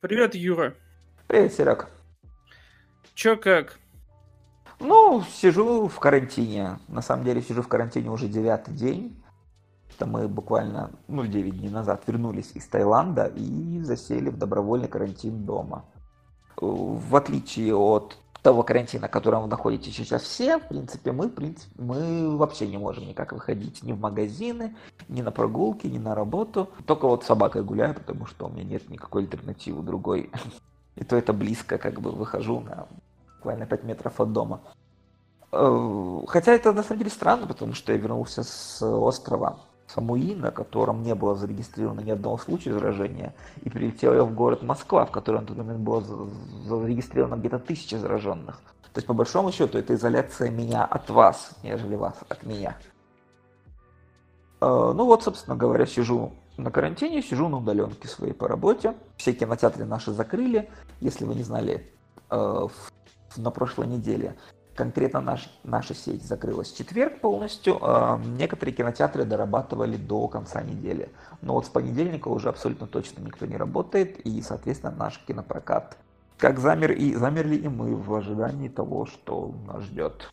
Привет, Юра. Привет, Серег. Чё как? Ну, сижу в карантине. На самом деле сижу в карантине уже девятый день. Это мы буквально, ну, 9 дней назад вернулись из Таиланда и засели в добровольный карантин дома. В отличие от того карантина, в котором вы находитесь сейчас все, в принципе, мы, в принципе, мы вообще не можем никак выходить ни в магазины, ни на прогулки, ни на работу. Только вот с собакой гуляю, потому что у меня нет никакой альтернативы другой. И то это близко, как бы выхожу на буквально 5 метров от дома. Э, хотя это на самом деле странно, потому что я вернулся с острова Самуи, на котором не было зарегистрировано ни одного случая заражения, и прилетел я в город Москва, в котором на тот момент было зарегистрировано где-то тысяча зараженных. То есть, по большому счету, это изоляция меня от вас, нежели вас от меня. Э, ну вот, собственно говоря, сижу на карантине, сижу на удаленке своей по работе. Все кинотеатры наши закрыли. Если вы не знали, э, на прошлой неделе конкретно наш, наша сеть закрылась в четверг полностью. Э, некоторые кинотеатры дорабатывали до конца недели. Но вот с понедельника уже абсолютно точно никто не работает. И, соответственно, наш кинопрокат как замер и замерли и мы в ожидании того, что нас ждет.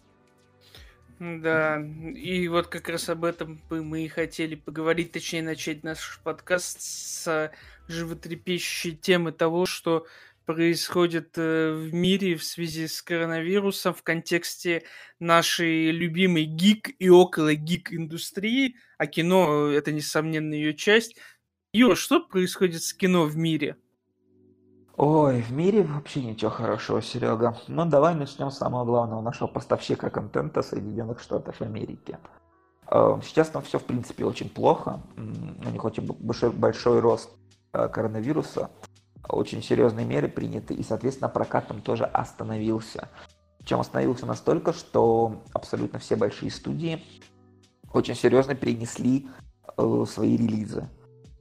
Да, и вот как раз об этом мы и хотели поговорить, точнее начать наш подкаст с животрепещущей темы того, что происходит э, в мире в связи с коронавирусом в контексте нашей любимой гик и около гик индустрии, а кино это несомненно ее часть. Юр, что происходит с кино в мире? Ой, в мире вообще ничего хорошего, Серега. Ну, давай начнем с самого главного нашего поставщика контента Соединенных Штатов Америки. Э, сейчас там все, в принципе, очень плохо. У них очень большой, большой рост э, коронавируса очень серьезные меры приняты, и, соответственно, прокат там тоже остановился. Причем остановился настолько, что абсолютно все большие студии очень серьезно перенесли э, свои релизы.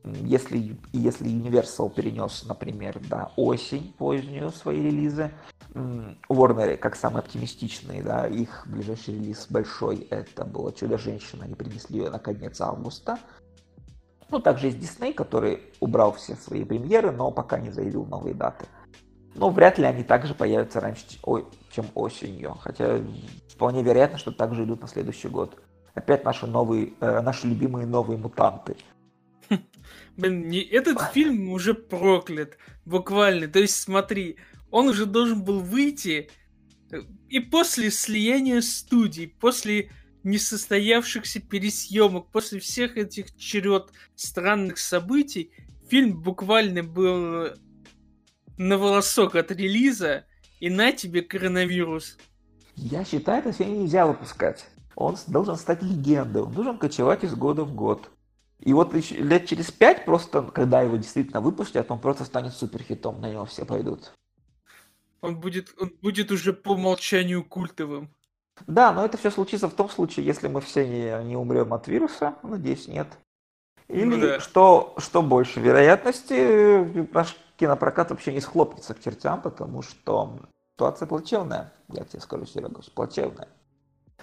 Если, если Universal перенес, например, да, осень позднюю свои релизы, Warner, как самые оптимистичные, да, их ближайший релиз большой, это было «Чудо-женщина», они принесли ее на конец августа, ну, также есть Дисней, который убрал все свои премьеры, но пока не заявил новые даты. Но вряд ли они также появятся раньше, чем осенью. Хотя вполне вероятно, что также идут на следующий год. Опять наши новые, э, наши любимые новые мутанты. Блин, не, этот фильм уже проклят, буквально. То есть, смотри, он уже должен был выйти э, и после слияния студий, после несостоявшихся пересъемок, после всех этих черед странных событий, фильм буквально был на волосок от релиза, и на тебе коронавирус. Я считаю, это фильм нельзя выпускать. Он должен стать легендой, он должен кочевать из года в год. И вот лет через пять, просто когда его действительно выпустят, он просто станет суперхитом, на него все пойдут. Он будет, он будет уже по умолчанию культовым. Да, но это все случится в том случае, если мы все не, не умрем от вируса, надеюсь, нет. Или ну, да. что, что больше вероятности, наш кинопрокат вообще не схлопнется к чертям, потому что ситуация плачевная, я тебе скажу, Серега, плачевная.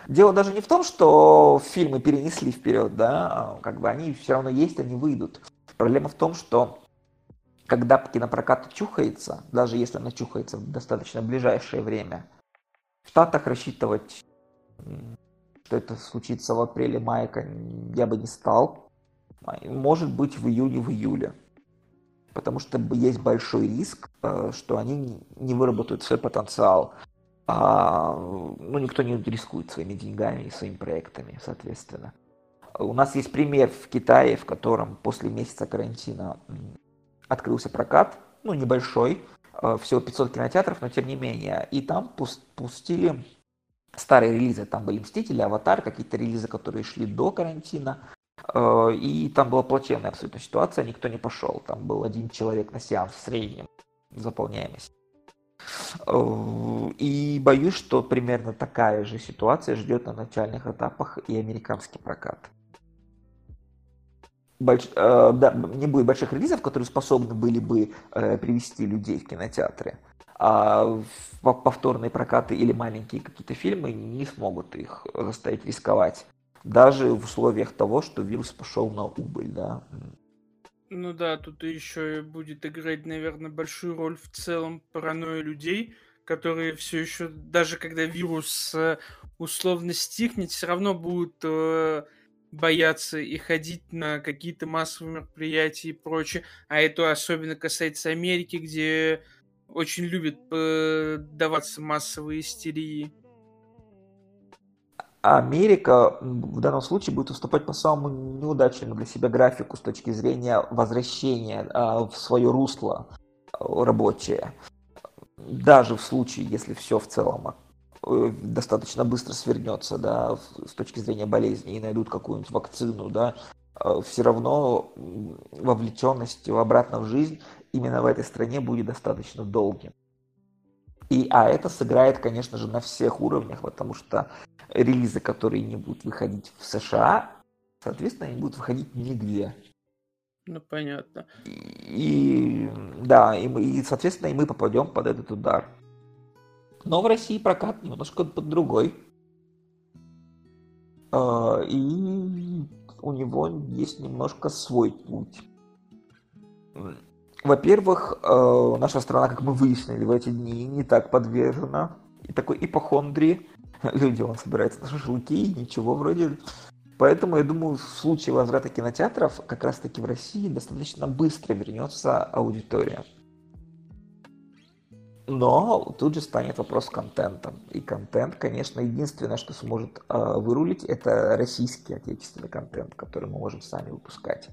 Дело даже не в том, что фильмы перенесли вперед, да, а как бы они все равно есть, они выйдут. Проблема в том, что когда кинопрокат чухается, даже если она чухается в достаточно ближайшее время, в Штатах рассчитывать, что это случится в апреле-мае, я бы не стал. Может быть в июне, в июле. Потому что есть большой риск, э, что они не выработают свой потенциал. А, ну, никто не рискует своими деньгами и своими проектами, соответственно. У нас есть пример в Китае, в котором после месяца карантина открылся прокат, ну, небольшой, всего 500 кинотеатров, но тем не менее. И там пустили старые релизы. Там были «Мстители», «Аватар», какие-то релизы, которые шли до карантина. Э, и там была плачевная абсолютно ситуация, никто не пошел. Там был один человек на сеанс в среднем заполняемость. Э, и боюсь, что примерно такая же ситуация ждет на начальных этапах и американский прокат больш... э, да, не будет больших релизов, которые способны были бы э, привести людей в кинотеатры. А повторные прокаты или маленькие какие-то фильмы не смогут их заставить рисковать. Даже в условиях того, что вирус пошел на убыль, да. Ну да, тут еще будет играть, наверное, большую роль в целом паранойя людей, которые все еще, даже когда вирус э, условно стихнет, все равно будут бояться и ходить на какие-то массовые мероприятия и прочее. А это особенно касается Америки, где очень любят даваться массовые истерии. Америка в данном случае будет уступать по самому неудачному для себя графику с точки зрения возвращения а, в свое русло а, рабочее. Даже в случае, если все в целом достаточно быстро свернется, да, с точки зрения болезни и найдут какую-нибудь вакцину, да, а, все равно вовлеченность обратно в жизнь именно в этой стране будет достаточно долгим. И, а это сыграет, конечно же, на всех уровнях, потому что релизы, которые не будут выходить в США, соответственно, они будут выходить нигде. Ну, понятно. И, да, и, мы, и, соответственно, и мы попадем под этот удар. Но в России прокат немножко под другой. А, и у него есть немножко свой путь. Во-первых, э, наша страна, как мы выяснили в эти дни, не так подвержена и такой ипохондрии. Люди, он собирается на шашлыки, ничего вроде. Поэтому, я думаю, в случае возврата кинотеатров, как раз-таки в России достаточно быстро вернется аудитория. Но тут же станет вопрос контента. И контент, конечно, единственное, что сможет э, вырулить, это российский отечественный контент, который мы можем сами выпускать.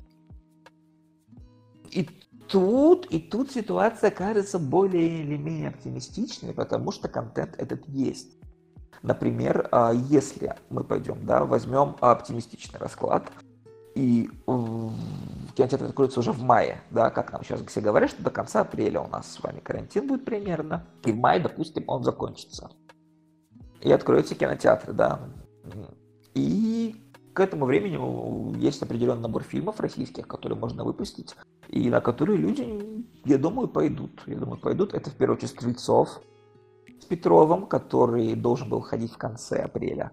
И тут, и тут ситуация кажется более или менее оптимистичной, потому что контент этот есть. Например, а, если мы пойдем, да, возьмем оптимистичный расклад, и кинотеатр откроется уже в мае, да, как нам сейчас все говорят, что до конца апреля у нас с вами карантин будет примерно, и в мае, допустим, он закончится. И откроются кинотеатры, да. И к этому времени есть определенный набор фильмов российских, которые можно выпустить, и на которые люди, я думаю, пойдут. Я думаю, пойдут. Это в первую очередь Стрельцов с Петровым, который должен был ходить в конце апреля.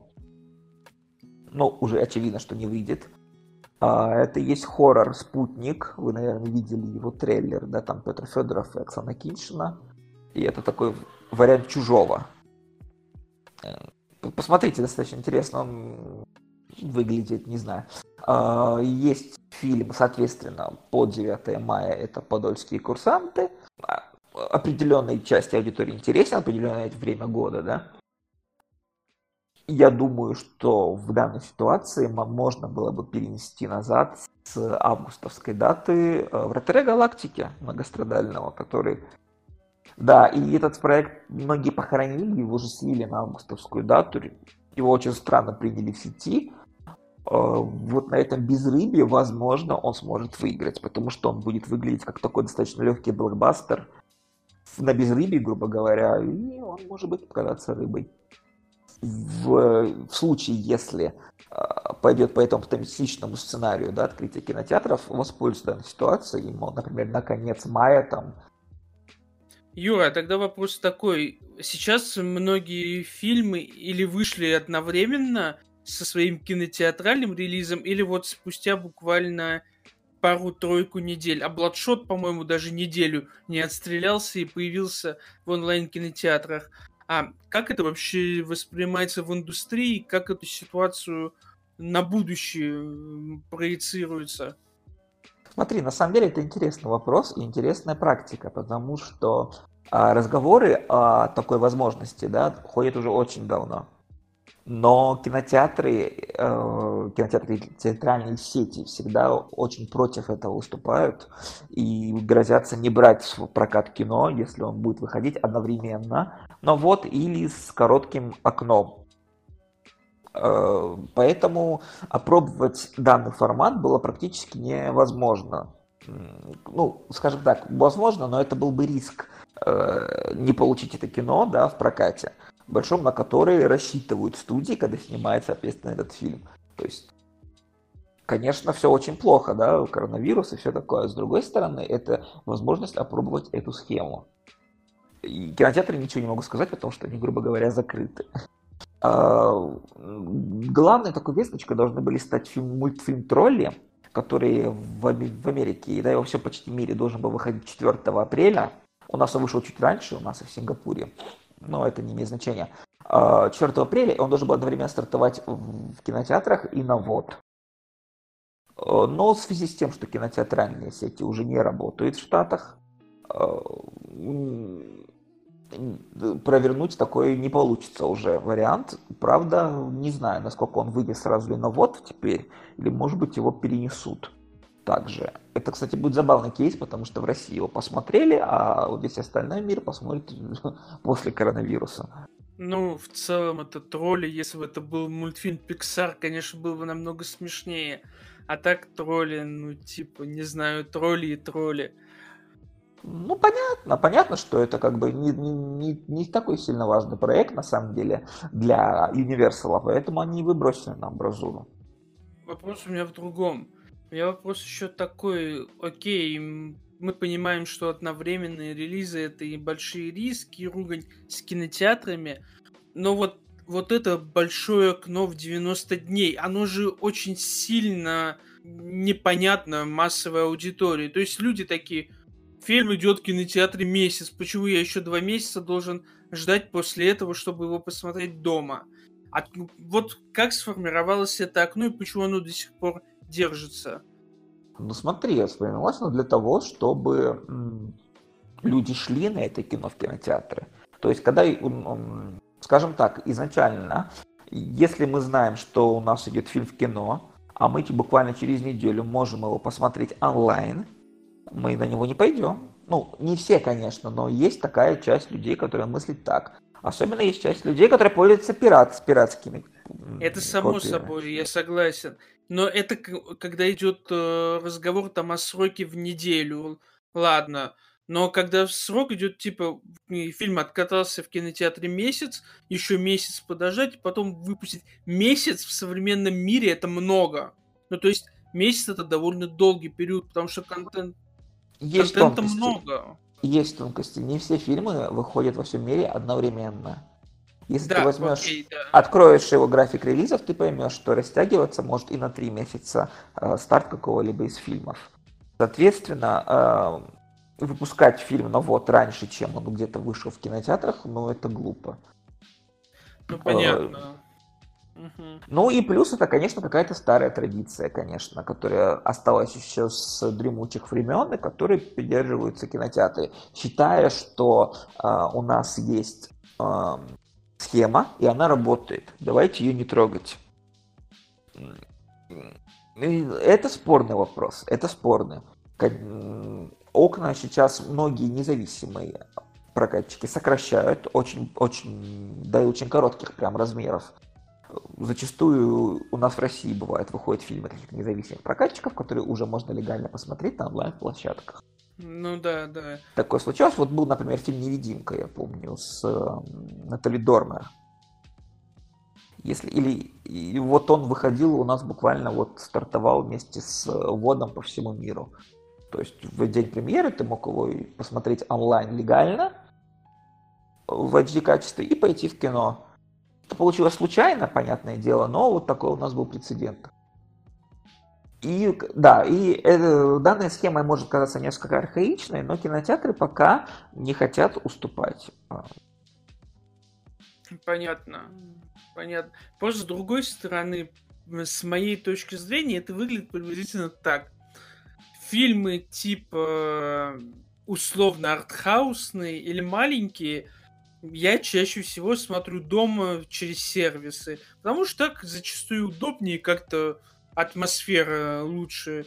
Но уже очевидно, что не выйдет. А, это есть хоррор «Спутник». Вы, наверное, видели его трейлер, да, там Петр Федоров и Оксана Киншина. И это такой вариант «Чужого». Э, посмотрите, достаточно интересно. Он выглядит, не знаю. А, есть фильм, соответственно, по 9 мая, это «Подольские курсанты». А, определенной части аудитории интересен, определенное время года, да. Я думаю, что в данной ситуации можно было бы перенести назад с августовской даты э, вратаря галактики многострадального, который да, и этот проект многие похоронили, его же слили на августовскую дату. Его очень странно приняли в сети. Э, вот на этом безрыбье, возможно, он сможет выиграть, потому что он будет выглядеть как такой достаточно легкий блокбастер на безрыбье, грубо говоря, и он может быть показаться рыбой. В, в случае, если э, пойдет по этому оптимистичному сценарию да, открытия кинотеатров, воспользуется данной ситуацией, ему, например, на конец мая там Юра, тогда вопрос такой. Сейчас многие фильмы или вышли одновременно, со своим кинотеатральным релизом, или вот спустя буквально пару-тройку недель. А Бладшот, по-моему, даже неделю не отстрелялся и появился в онлайн-кинотеатрах. А как это вообще воспринимается в индустрии? Как эту ситуацию на будущее проецируется? Смотри, на самом деле это интересный вопрос и интересная практика, потому что а, разговоры о такой возможности да, ходят уже очень давно. Но кинотеатры, э, кинотеатры театральные сети всегда очень против этого выступают и грозятся не брать в прокат кино, если он будет выходить одновременно, но вот или с коротким окном. Э, поэтому опробовать данный формат было практически невозможно. Ну, скажем так, возможно, но это был бы риск э, не получить это кино да, в прокате большом, на который рассчитывают студии, когда снимает, соответственно, этот фильм. То есть, конечно, все очень плохо, да, коронавирус и все такое. С другой стороны, это возможность опробовать эту схему. И кинотеатры ничего не могу сказать, потому что они, грубо говоря, закрыты. А, главной такой весточкой должны были стать фильм, мультфильм «Тролли», который в, в Америке, да и во всем почти мире должен был выходить 4 апреля. У нас он вышел чуть раньше, у нас и в Сингапуре, но это не имеет значения. 4 а, апреля он должен был одновременно стартовать в кинотеатрах и на ВОД. А, но в связи с тем, что кинотеатральные сети уже не работают в Штатах, а, провернуть такой не получится уже вариант. Правда, не знаю, насколько он выйдет сразу ли на ВОД теперь, или, может быть, его перенесут также. Это, кстати, будет забавный кейс, потому что в России его посмотрели, а вот весь остальной мир посмотрит после коронавируса. Ну, в целом, это тролли. Если бы это был мультфильм Pixar, конечно, было бы намного смешнее. А так тролли, ну, типа, не знаю, тролли и тролли. Ну, понятно, понятно, что это как бы не, не, не такой сильно важный проект, на самом деле, для Universal, поэтому они выбросили на амбразуру. Вопрос у меня в другом. Меня вопрос еще такой, окей, мы понимаем, что одновременные релизы это и большие риски, и ругань с кинотеатрами, но вот, вот это большое окно в 90 дней, оно же очень сильно непонятно массовой аудитории. То есть люди такие, фильм идет в кинотеатре месяц, почему я еще два месяца должен ждать после этого, чтобы его посмотреть дома? А вот как сформировалось это окно и почему оно до сих пор держится? Ну смотри, вспоминалось оно для того, чтобы люди шли на это кино в кинотеатры. То есть, когда, скажем так, изначально, если мы знаем, что у нас идет фильм в кино, а мы буквально через неделю можем его посмотреть онлайн, мы на него не пойдем. Ну, не все, конечно, но есть такая часть людей, которая мыслит так. Особенно есть часть людей, которые пользуются пират, с пиратскими. Это само копиями. собой, я согласен. Но это когда идет э, разговор там о сроке в неделю. Ладно. Но когда срок идет, типа, фильм откатался в кинотеатре месяц, еще месяц подождать, потом выпустить месяц в современном мире это много. Ну, то есть месяц это довольно долгий период, потому что контент, есть контента тонкости. много. Есть тонкости. Не все фильмы выходят во всем мире одновременно. Если да, ты возьмешь, окей, да. откроешь его график релизов, ты поймешь, что растягиваться может и на три месяца э, старт какого-либо из фильмов. Соответственно, э, выпускать фильм на вот раньше, чем он где-то вышел в кинотеатрах, ну это глупо. Ну понятно. Ну и плюс это, конечно, какая-то старая традиция, конечно, которая осталась еще с дремучих времен, и которой придерживаются кинотеатры, считая, что э, у нас есть э, схема, и она работает. Давайте ее не трогать. Это спорный вопрос. Это спорный. Окна сейчас многие независимые прокатчики сокращают очень, очень, да и очень коротких прям размеров. Зачастую у нас в России бывает выходят фильмы таких независимых прокатчиков, которые уже можно легально посмотреть на онлайн-площадках. Ну да, да. Такое случалось. Вот был, например, фильм «Невидимка», я помню, с э, Натали Дормер. Если, или и вот он выходил у нас буквально вот стартовал вместе с вводом по всему миру. То есть в день премьеры ты мог его посмотреть онлайн легально в HD качестве и пойти в кино. Это получилось случайно, понятное дело, но вот такой у нас был прецедент. И да, и э, данная схема может казаться несколько архаичной, но кинотеатры пока не хотят уступать. Понятно. Понятно. Просто с другой стороны, с моей точки зрения, это выглядит приблизительно так. Фильмы типа условно артхаусные или маленькие, я чаще всего смотрю дома через сервисы, потому что так зачастую удобнее как-то атмосфера лучше.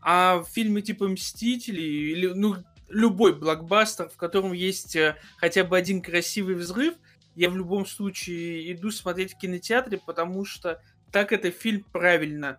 А фильмы типа Мстители или ну любой блокбастер, в котором есть э, хотя бы один красивый взрыв, я в любом случае иду смотреть в кинотеатре, потому что так это фильм правильно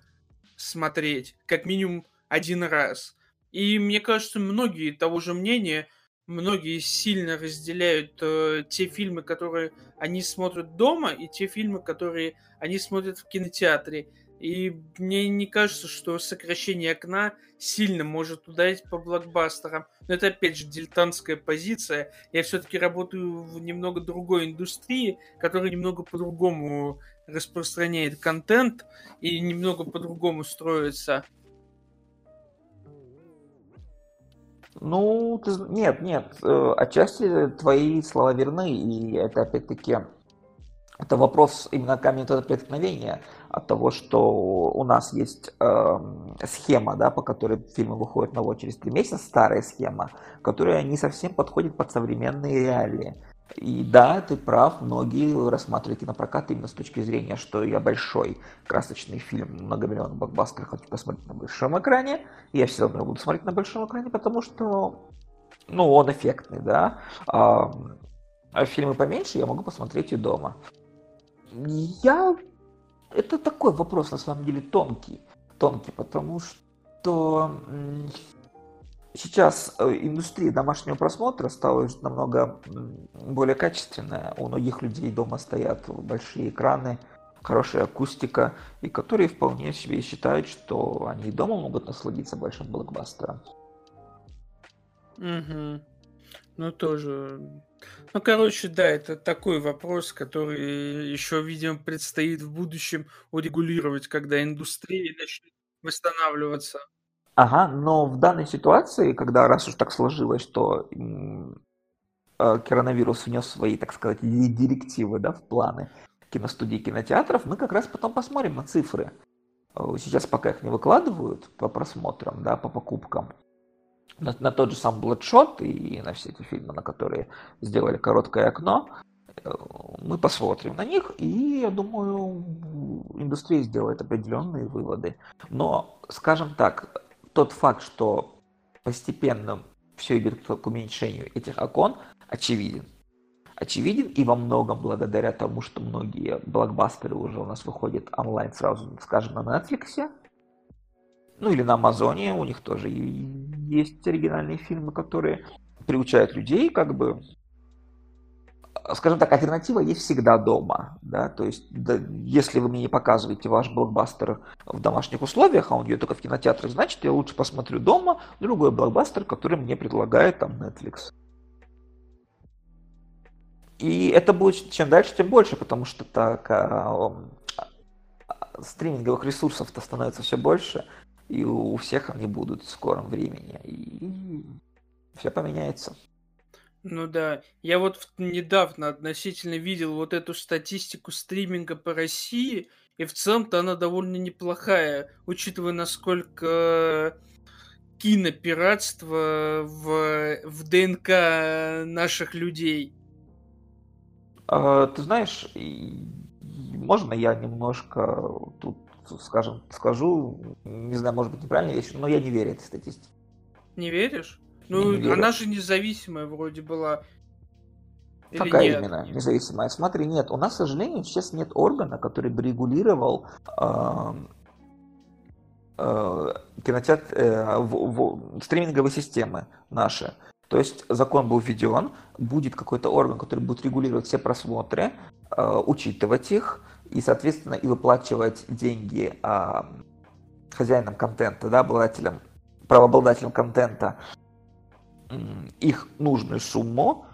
смотреть, как минимум один раз. И мне кажется, многие того же мнения, многие сильно разделяют э, те фильмы, которые они смотрят дома, и те фильмы, которые они смотрят в кинотеатре. И мне не кажется, что сокращение окна сильно может ударить по блокбастерам. Но это опять же дилетантская позиция. Я все-таки работаю в немного другой индустрии, которая немного по-другому распространяет контент и немного по-другому строится. Ну, ты, нет, нет, э, отчасти твои слова верны, и это опять-таки это вопрос именно камня преткновения от того, что у нас есть э, схема, да, по которой фильмы выходят на через три месяца, старая схема, которая не совсем подходит под современные реалии. И да, ты прав, многие рассматривают кинопрокат именно с точки зрения, что я большой красочный фильм, многомиллионный блокбастер хочу посмотреть на большом экране. Я все равно буду смотреть на большом экране, потому что, ну, он эффектный, да. А, а фильмы поменьше я могу посмотреть и дома. Я... Это такой вопрос, на самом деле, тонкий. Тонкий, потому что сейчас э, индустрия домашнего просмотра стала намного более качественная. У многих людей дома стоят большие экраны, хорошая акустика, и которые вполне себе считают, что они дома могут насладиться большим блокбастером. Угу. Ну, тоже. Ну, короче, да, это такой вопрос, который еще, видимо, предстоит в будущем урегулировать, когда индустрия начнет восстанавливаться. Ага, но в данной ситуации, когда раз уж так сложилось, что э, коронавирус внес свои, так сказать, директивы да, в планы киностудий, кинотеатров, мы как раз потом посмотрим на цифры. Э, сейчас пока их не выкладывают по просмотрам, да, по покупкам, на, на тот же сам Bloodshot и на все эти фильмы, на которые сделали короткое окно, э, мы посмотрим на них, и я думаю, индустрия сделает определенные выводы. Но, скажем так, тот факт, что постепенно все идет к уменьшению этих окон, очевиден. Очевиден и во многом благодаря тому, что многие блокбастеры уже у нас выходят онлайн сразу, скажем, на Netflix, ну или на Амазоне, у них тоже есть оригинальные фильмы, которые приучают людей как бы скажем так, альтернатива есть всегда дома, да, то есть, да, если вы мне не показываете ваш блокбастер в домашних условиях, а он идет только в кинотеатрах, значит, я лучше посмотрю дома другой блокбастер, который мне предлагает там Netflix. И это будет чем дальше, тем больше, потому что так а, а, стриминговых ресурсов-то становится все больше, и у всех они будут в скором времени, и все поменяется. Ну да, я вот недавно относительно видел вот эту статистику стриминга по России, и в целом-то она довольно неплохая, учитывая, насколько кинопиратство в, в ДНК наших людей. А, ты знаешь, можно я немножко тут, скажем, скажу, не знаю, может быть неправильно вещь, но я не верю этой статистике. Не веришь? Ну, она же независимая вроде была. Или Какая нет? именно независимая? Смотри, нет, у нас, к сожалению, сейчас нет органа, который бы регулировал э, э, кинотеатр, э, в, в, стриминговые системы наши. То есть закон был введен, будет какой-то орган, который будет регулировать все просмотры, э, учитывать их и, соответственно, и выплачивать деньги э, хозяинам контента, да, обладателям, правообладателям контента их нужную сумму,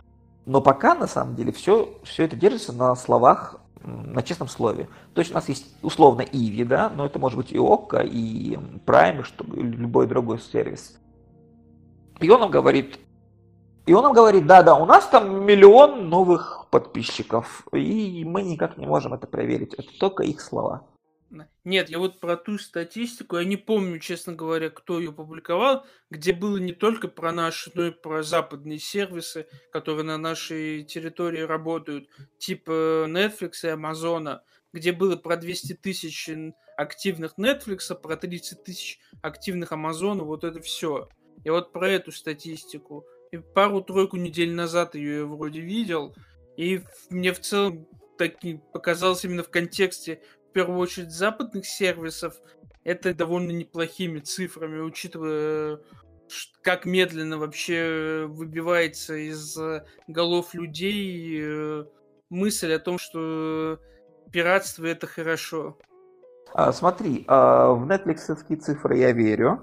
но пока на самом деле все, все это держится на словах, на честном слове. То есть у нас есть условно Иви, да, но это может быть и Окко, и Prime, и что, любой другой сервис. И он нам говорит, и он нам говорит, да, да, у нас там миллион новых подписчиков, и мы никак не можем это проверить. Это только их слова. Нет, я вот про ту статистику, я не помню, честно говоря, кто ее публиковал, где было не только про наши, но и про западные сервисы, которые на нашей территории работают, типа Netflix и Amazon, где было про 200 тысяч активных Netflix, про 30 тысяч активных Amazon, вот это все. Я вот про эту статистику. И пару-тройку недель назад ее я вроде видел, и мне в целом так показалось именно в контексте первую очередь западных сервисов, это довольно неплохими цифрами, учитывая, как медленно вообще выбивается из голов людей э, мысль о том, что пиратство это хорошо. А, смотри, а в Netflix цифры я верю,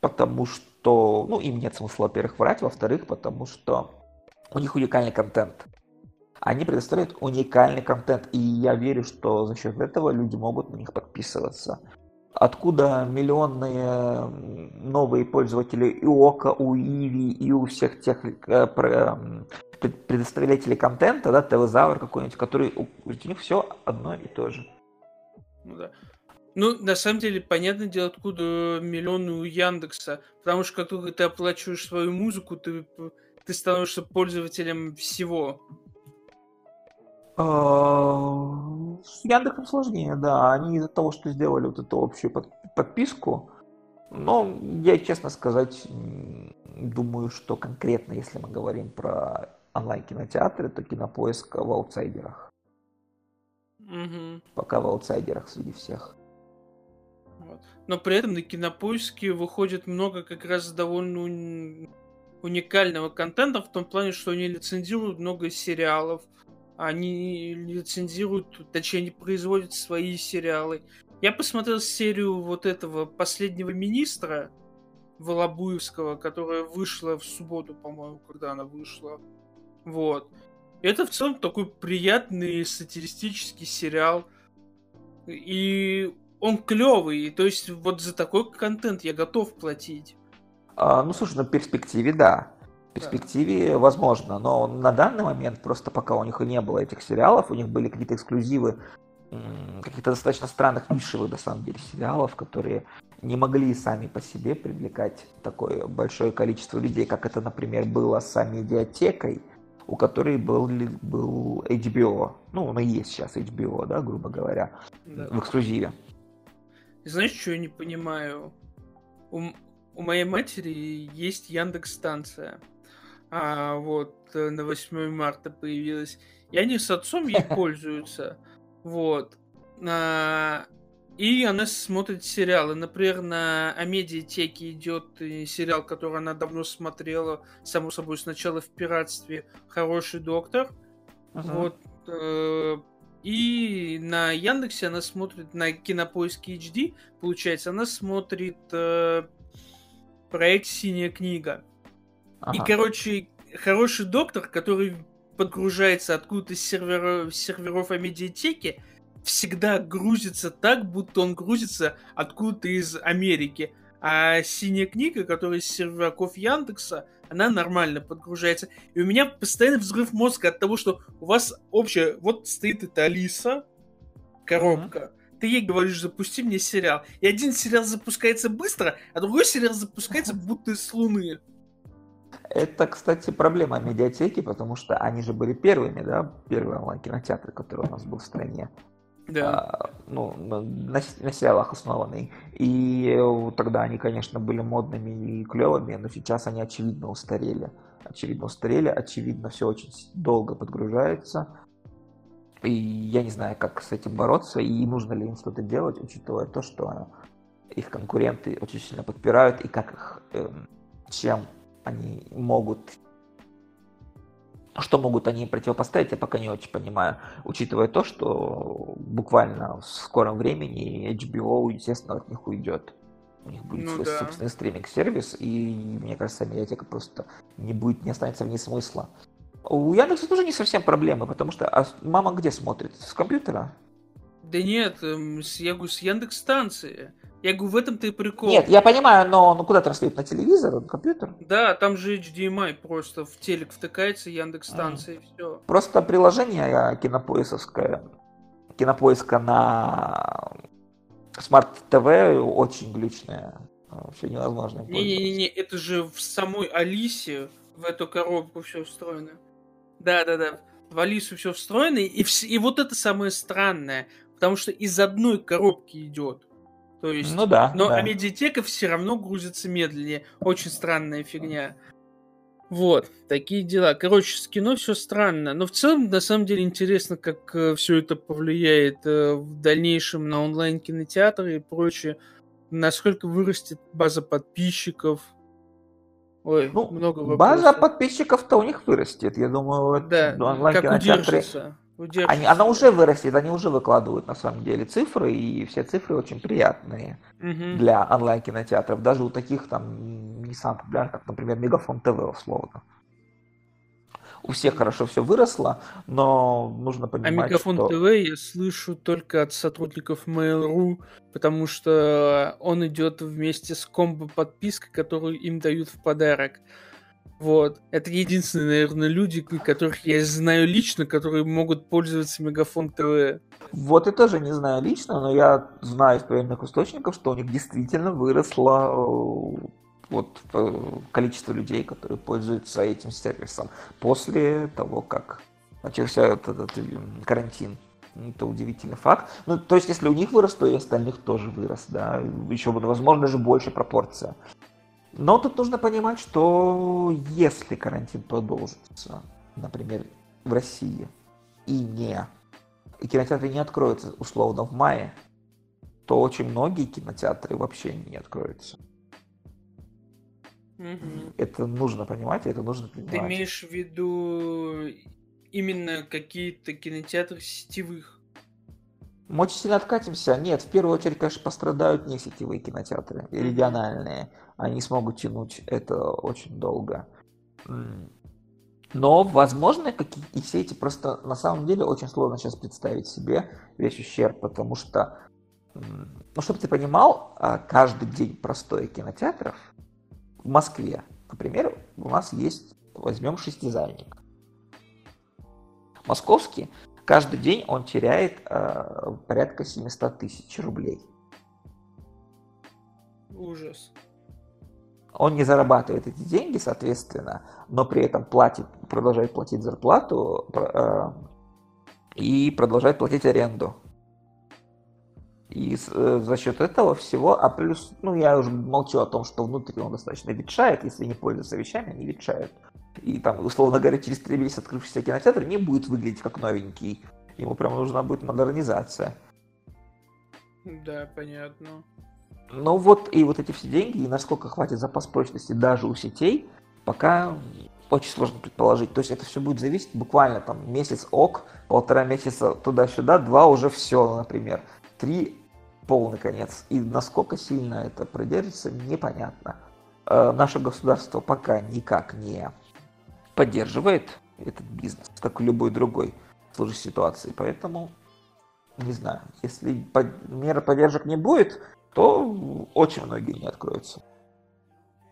потому что, ну, им нет смысла, во-первых, врать, во-вторых, потому что у них уникальный контент они предоставляют уникальный контент, и я верю, что за счет этого люди могут на них подписываться. откуда миллионные новые пользователи и у Ока, у Иви, и у всех тех э, предоставителей контента, да, ТВ-завр какой-нибудь, который у, у них все одно и то же. Ну да. Ну, на самом деле, понятное дело, откуда миллионы у Яндекса. Потому что как только ты оплачиваешь свою музыку, ты, ты становишься пользователем всего. С Яндексом сложнее, да. Они из-за того, что сделали вот эту общую подписку, но я, честно сказать, думаю, что конкретно, если мы говорим про онлайн-кинотеатры, то кинопоиск в аутсайдерах. Угу. Пока в аутсайдерах среди всех. Вот. Но при этом на кинопоиске выходит много как раз довольно уникального контента, в том плане, что они лицензируют много сериалов, они лицензируют, точнее, они производят свои сериалы. Я посмотрел серию вот этого последнего министра Волобуевского, которая вышла в субботу, по-моему, когда она вышла. Вот. Это в целом такой приятный сатиристический сериал. И он клевый. То есть вот за такой контент я готов платить. А, ну, слушай, на перспективе, да. В перспективе возможно, но на данный момент, просто пока у них и не было этих сериалов, у них были какие-то эксклюзивы каких-то достаточно странных нишевых, на самом деле, сериалов, которые не могли сами по себе привлекать такое большое количество людей, как это, например, было с медиатекой, у которой был, был HBO. Ну, он и есть сейчас HBO, да, грубо говоря, да. в эксклюзиве. Знаешь, что я не понимаю? У, у моей матери есть Яндекс станция. А вот э, на 8 марта появилась. И они с отцом ей пользуются. Вот. А, и она смотрит сериалы. Например, на Амедиатеке идет э, сериал, который она давно смотрела, само собой, сначала в пиратстве «Хороший доктор». Uh-huh. Вот. Э, и на Яндексе она смотрит, на Кинопоиске HD, получается, она смотрит э, проект «Синяя книга». Ага. И, короче, «Хороший доктор», который подгружается откуда-то с серверов, серверов Амедиатеки, всегда грузится так, будто он грузится откуда-то из Америки. А синяя книга, которая из серверков Яндекса, она нормально подгружается. И у меня постоянный взрыв мозга от того, что у вас общая... Вот стоит эта Алиса, коробка. Mm-hmm. Ты ей говоришь, запусти мне сериал. И один сериал запускается быстро, а другой сериал запускается будто с Луны. Это, кстати, проблема медиатеки, потому что они же были первыми, да, первые онлайн-кинотеатры, которые у нас был в стране да. а, ну, на, на сериалах основанный. И тогда они, конечно, были модными и клевыми, но сейчас они очевидно устарели. Очевидно устарели, очевидно все очень долго подгружается. И я не знаю, как с этим бороться, и нужно ли им что-то делать, учитывая то, что их конкуренты очень сильно подпирают, и как их, э, чем они могут что могут они противопоставить, я пока не очень понимаю, учитывая то, что буквально в скором времени HBO, естественно, от них уйдет. У них будет ну, свой да. собственный стриминг-сервис, и мне кажется, медиатека просто не будет, не останется вне смысла. У Яндекса тоже не совсем проблемы, потому что а мама где смотрит? С компьютера? Да нет, эм, я говорю, с Яндекс станции. Я говорю, в этом-то и прикол. Нет, я понимаю, но ну куда транслируют? На телевизор, на компьютер? Да, там же HDMI просто в телек втыкается, Яндекс станция и все. Просто приложение кинопоисковское, кинопоиска на Smart TV очень глючное. Вообще невозможно. Не-не-не, это же в самой Алисе в эту коробку все встроено. Да-да-да, в Алису все встроено, и, в... и вот это самое странное, потому что из одной коробки идет. То есть, ну да. Но да. медиатека все равно грузится медленнее. Очень странная фигня. Вот, такие дела. Короче, с кино все странно. Но в целом, на самом деле, интересно, как э, все это повлияет э, в дальнейшем на онлайн-кинотеатры и прочее. Насколько вырастет база подписчиков. Ой, ну, много вопросов. База подписчиков-то у них вырастет. Я думаю, да, онлайн-кинотеатры... Как они, она уже вырастет, они уже выкладывают на самом деле цифры, и все цифры очень приятные угу. для онлайн-кинотеатров, даже у таких там не самых популярных, как, например, Мегафон ТВ, условно. у всех хорошо все выросло, но нужно а понимать, А Мегафон что... ТВ я слышу только от сотрудников Mail.ru, потому что он идет вместе с комбо-подпиской, которую им дают в подарок. Вот. Это единственные, наверное, люди, которых я знаю лично, которые могут пользоваться Мегафон ТВ. Вот я тоже не знаю лично, но я знаю из проверенных источников, что у них действительно выросло э, вот э, количество людей, которые пользуются этим сервисом после того, как начался этот, этот карантин. Это удивительный факт. Ну, то есть, если у них вырос, то и остальных тоже вырос, да. Еще, возможно, даже больше пропорция. Но тут нужно понимать, что если карантин продолжится, например, в России, и не, и кинотеатры не откроются условно в мае, то очень многие кинотеатры вообще не откроются. Угу. Это нужно понимать, это нужно понимать. Ты имеешь в виду именно какие-то кинотеатры сетевых? Мы очень сильно откатимся. Нет, в первую очередь, конечно, пострадают не сетевые кинотеатры, региональные. Они смогут тянуть это очень долго. Но, возможно, какие и все эти просто на самом деле очень сложно сейчас представить себе весь ущерб, потому что, ну, чтобы ты понимал, а, каждый день простой кинотеатров в Москве, например, у нас есть, возьмем шестизальник. Московский Каждый день он теряет э, порядка 700 тысяч рублей. Ужас. Он не зарабатывает эти деньги, соответственно, но при этом платит, продолжает платить зарплату э, и продолжает платить аренду. И э, за счет этого всего, а плюс, ну я уже молчу о том, что внутри он достаточно ветшает, если не пользуются вещами, они ветшают. И там, условно говоря, через три месяца открывшийся кинотеатр не будет выглядеть как новенький. Ему прям нужна будет модернизация. Да, понятно. Ну вот, и вот эти все деньги, и насколько хватит запас прочности даже у сетей, пока очень сложно предположить. То есть это все будет зависеть буквально там месяц ок, полтора месяца туда-сюда, два уже все, например. Три полный конец. И насколько сильно это продержится, непонятно. Э, наше государство пока никак не поддерживает этот бизнес, как и любой другой сложной ситуации. Поэтому, не знаю, если под, меры поддержек не будет, то очень многие не откроются.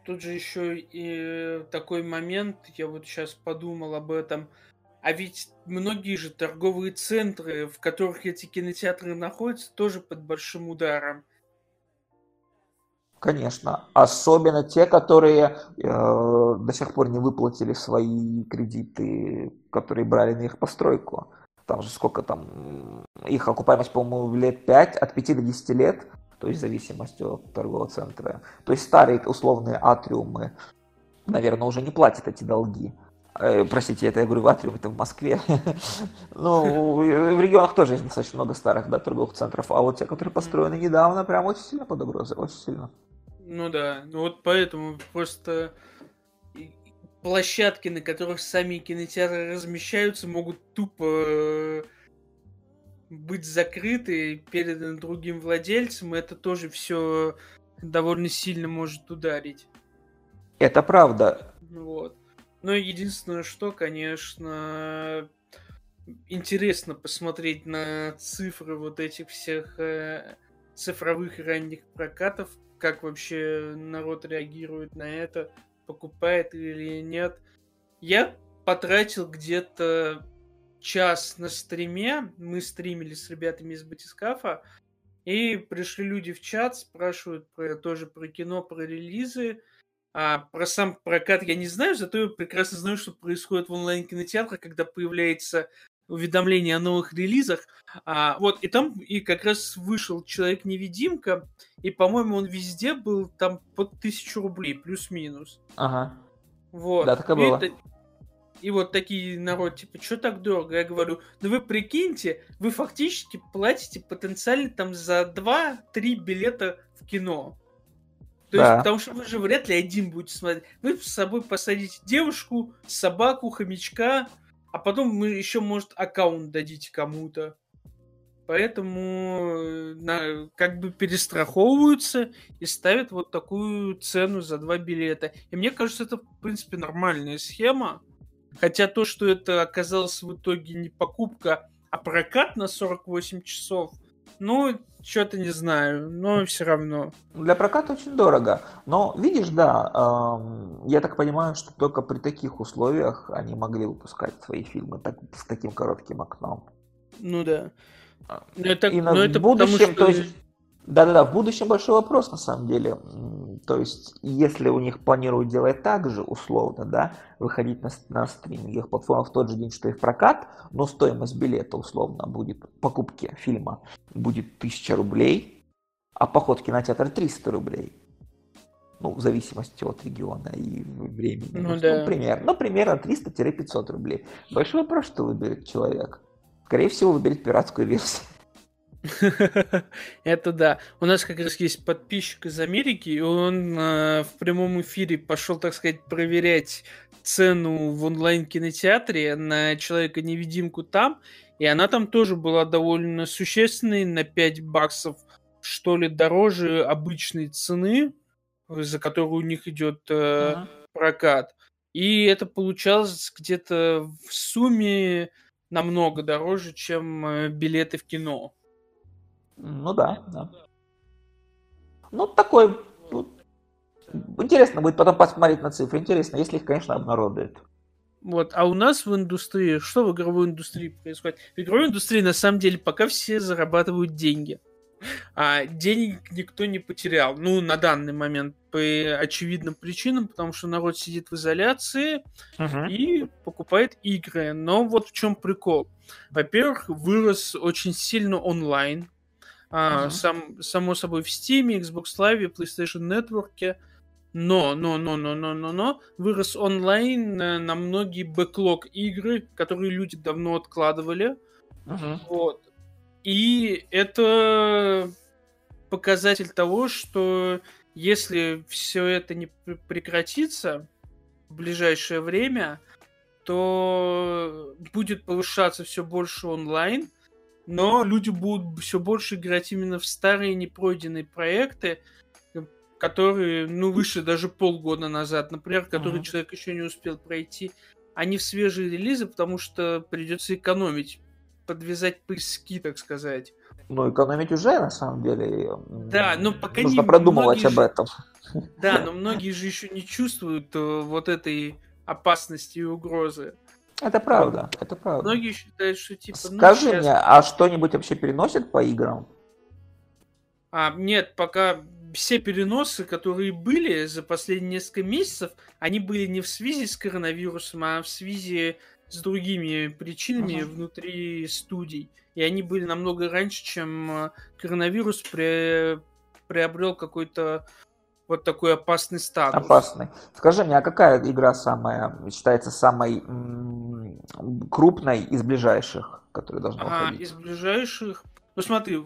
Тут же еще и такой момент, я вот сейчас подумал об этом. А ведь многие же торговые центры, в которых эти кинотеатры находятся, тоже под большим ударом. Конечно. Особенно те, которые э, до сих пор не выплатили свои кредиты, которые брали на их постройку. Там же сколько там, их окупаемость, по-моему, лет 5, от 5 до 10 лет, то есть в зависимости от торгового центра. То есть старые условные атриумы, наверное, уже не платят эти долги. Э, простите, это я говорю в Атриум, это в Москве. ну, в регионах тоже есть достаточно много старых да, торговых центров, а вот те, которые построены недавно, прям очень сильно под угрозой, очень сильно. Ну да, ну вот поэтому просто площадки, на которых сами кинотеатры размещаются, могут тупо э, быть закрыты, переданы другим владельцам, это тоже все довольно сильно может ударить. Это правда. Вот. Но единственное, что, конечно, интересно посмотреть на цифры вот этих всех э, цифровых ранних прокатов, как вообще народ реагирует на это, покупает или нет. Я потратил где-то час на стриме, мы стримили с ребятами из Батискафа, и пришли люди в чат, спрашивают про, тоже про кино, про релизы, а про сам прокат я не знаю, зато я прекрасно знаю, что происходит в онлайн-кинотеатрах, когда появляется уведомления о новых релизах. А, вот, и там и как раз вышел Человек-невидимка, и, по-моему, он везде был там под тысячу рублей, плюс-минус. Ага. Вот. Да, так и было. И, и вот такие народ, типа, что так дорого? Я говорю, ну вы прикиньте, вы фактически платите потенциально там за 2-3 билета в кино. То да. есть, потому что вы же вряд ли один будете смотреть. Вы с собой посадите девушку, собаку, хомячка, а потом мы еще, может, аккаунт дадите кому-то. Поэтому э, на, как бы перестраховываются и ставят вот такую цену за два билета. И мне кажется, это, в принципе, нормальная схема. Хотя то, что это оказалось в итоге не покупка, а прокат на 48 часов, ну, что-то не знаю, но все равно. Для проката очень дорого. Но видишь, да, эм, я так понимаю, что только при таких условиях они могли выпускать свои фильмы так, с таким коротким окном. Ну да. А, но это, И но на, это будущем, потому, что... то есть да-да-да, в будущем большой вопрос на самом деле. То есть, если у них планируют делать так же, условно, да, выходить на, на стриминговых платформах в тот же день, что и в прокат, но стоимость билета, условно, будет, покупки фильма будет 1000 рублей, а поход в кинотеатр 300 рублей. Ну, в зависимости от региона и времени. Ну, ну, да. ну, пример, ну примерно 300-500 рублей. Большой вопрос, что выберет человек. Скорее всего, выберет пиратскую версию. Это да. У нас как раз есть подписчик из Америки, и он э, в прямом эфире пошел, так сказать, проверять цену в онлайн-кинотеатре на Человека-невидимку там, и она там тоже была довольно существенной, на 5 баксов, что ли, дороже обычной цены, за которую у них идет э, прокат. И это получалось где-то в сумме намного дороже, чем э, билеты в кино. Ну да, да. Ну, такой... Ну, интересно будет потом посмотреть на цифры. Интересно, если их, конечно, обнародуют. Вот, а у нас в индустрии, что в игровой индустрии происходит? В игровой индустрии, на самом деле, пока все зарабатывают деньги. А денег никто не потерял. Ну, на данный момент, по очевидным причинам, потому что народ сидит в изоляции uh-huh. и покупает игры. Но вот в чем прикол. Во-первых, вырос очень сильно онлайн. А, uh-huh. сам, само собой в Steam, Xbox Live, PlayStation Network. Но, но, но, но, но, но, но вырос онлайн на, на многие бэклог игры, которые люди давно откладывали. Uh-huh. Вот. И это показатель того, что если все это не прекратится в ближайшее время, то будет повышаться все больше онлайн, но люди будут все больше играть именно в старые непройденные проекты, которые, ну, вышли даже полгода назад, например, которые uh-huh. человек еще не успел пройти, а не в свежие релизы, потому что придется экономить, подвязать поиски, так сказать. Ну, экономить уже, на самом деле. Да, но пока Нужно не... продумывать об же... этом. Да, но многие же еще не чувствуют э, вот этой опасности и угрозы. Это правда, это правда. Многие считают, что типа... Ну, Скажи ну, сейчас... мне, а что-нибудь вообще переносят по играм? А, нет, пока все переносы, которые были за последние несколько месяцев, они были не в связи с коронавирусом, а в связи с другими причинами uh-huh. внутри студий. И они были намного раньше, чем э, коронавирус при... приобрел какой-то вот такой опасный статус. Опасный. Скажи мне, а какая игра самая считается самой м- крупной из ближайших, которые должны а, Из ближайших. Ну смотри,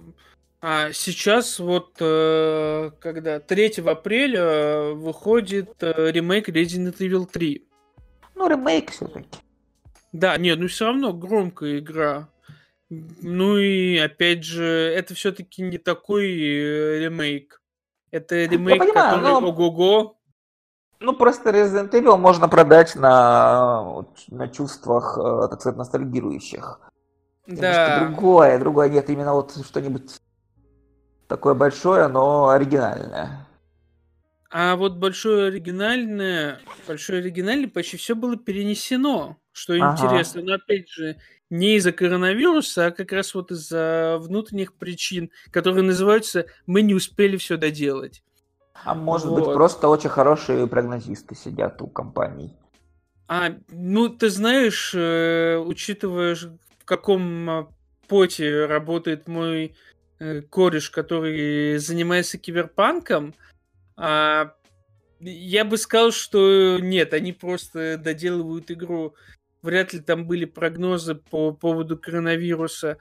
а сейчас вот э, когда 3 апреля выходит э, ремейк Resident Evil 3. Ну, ремейк все-таки. Да, нет, ну все равно громкая игра. Ну и опять же, это все-таки не такой э, ремейк. Это ремейк, понимаю, который но... ого-го. Ну, просто Resident Evil можно продать на, на чувствах, э, так сказать, ностальгирующих. Да. другое, другое нет, именно вот что-нибудь такое большое, но оригинальное. А вот большое оригинальное, большое оригинальное почти все было перенесено, что ага. интересно. Но опять же, не из-за коронавируса, а как раз вот из-за внутренних причин, которые называются «мы не успели все доделать». А может вот. быть, просто очень хорошие прогнозисты сидят у компаний. А, ну, ты знаешь, э, учитывая, в каком а, поте работает мой э, кореш, который занимается киберпанком, э, я бы сказал, что нет, они просто доделывают игру вряд ли там были прогнозы по поводу коронавируса.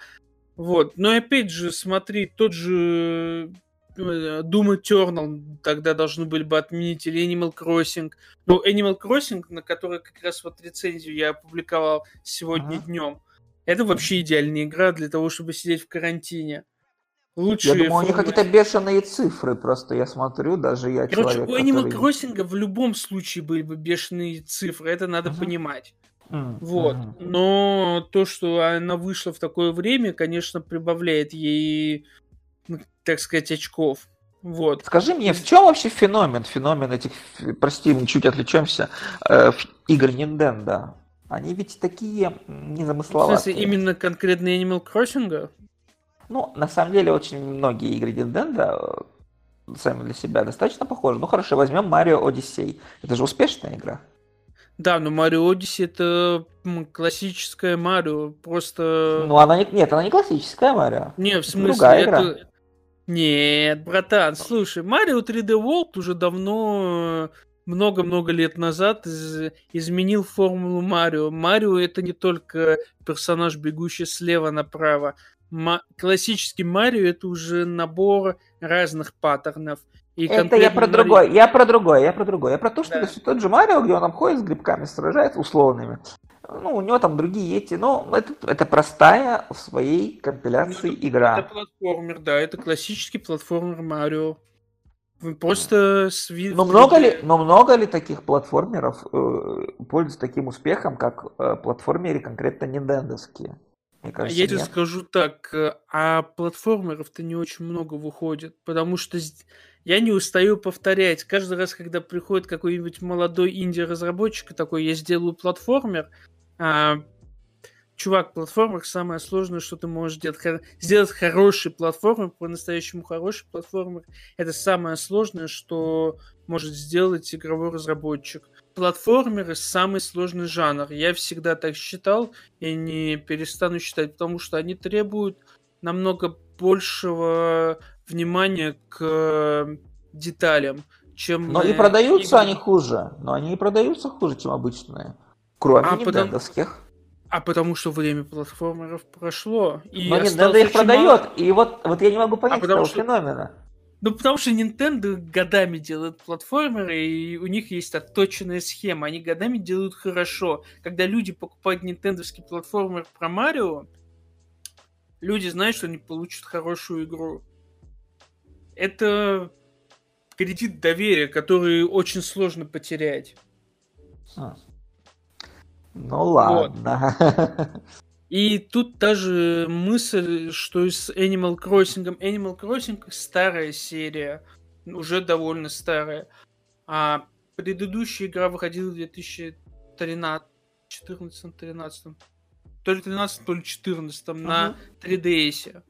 Вот. Но опять же, смотри, тот же э, Doom Eternal тогда должны были бы отменить, или Animal Crossing. Ну, Animal Crossing, на который как раз вот рецензию я опубликовал сегодня ага. днем, это вообще идеальная игра для того, чтобы сидеть в карантине. Лучшие я думаю, у них какие-то бешеные цифры, просто я смотрю, даже я Короче, человек, у Animal который... Crossing в любом случае были бы бешеные цифры, это надо uh-huh. понимать. Вот. Но то, что она вышла в такое время, конечно, прибавляет ей, так сказать, очков. Вот. Скажи мне, в чем вообще феномен, феномен этих, прости, мы чуть отличаемся, э, игр Nintendo? Они ведь такие незамысловатые. В смысле, именно конкретно Animal Crossing? Ну, на самом деле, очень многие игры Nintendo э, сами для себя достаточно похожи. Ну, хорошо, возьмем Mario Odyssey. Это же успешная игра. Да, но Mario Odyssey это классическая Марио, просто... Ну, она не... Нет, она не классическая Марио. Не, в смысле, Другая это... Игра. Нет, братан, слушай, Mario 3D World уже давно, много-много лет назад из, изменил формулу Марио. Марио это не только персонаж, бегущий слева направо. Классический Марио это уже набор разных паттернов. И это я про Марио... другое, я про другое, я про другое. Я про то, что да. это тот же Марио, где он обходит с грибками, сражается условными. Ну, у него там другие эти, но это, это простая в своей компиляции это, игра. Это платформер, да, это классический платформер Марио. Просто с но много ли, но много ли таких платформеров э, пользуются таким успехом, как э, платформеры конкретно нинтендовские? Мне кажется, Я тебе скажу так, э, а платформеров-то не очень много выходит, потому что я не устаю повторять. Каждый раз, когда приходит какой-нибудь молодой инди-разработчик такой, я сделаю платформер, а, чувак, платформер самое сложное, что ты можешь делать. Сделать хороший платформер, по-настоящему хороший платформер, это самое сложное, что может сделать игровой разработчик. Платформеры самый сложный жанр. Я всегда так считал и не перестану считать, потому что они требуют намного большего внимания к деталям, чем... Но и продаются игры. они хуже. Но они и продаются хуже, чем обычные. Кроме а нинтендовских. Потому... А потому что время платформеров прошло. И Но Nintendo их продает. И вот, вот я не могу понять а этого что... феномена. Ну, потому что Nintendo годами делает платформеры, и у них есть отточенная схема. Они годами делают хорошо. Когда люди покупают нинтендовский платформер про Марио, люди знают, что они получат хорошую игру. Это кредит доверия, который очень сложно потерять. А. Ну ладно. Вот. И тут даже мысль, что с Animal Crossing... Animal Crossing старая серия, уже довольно старая. А предыдущая игра выходила в 2013 14-13. То ли 13, то ли 14 uh-huh. на 3DS.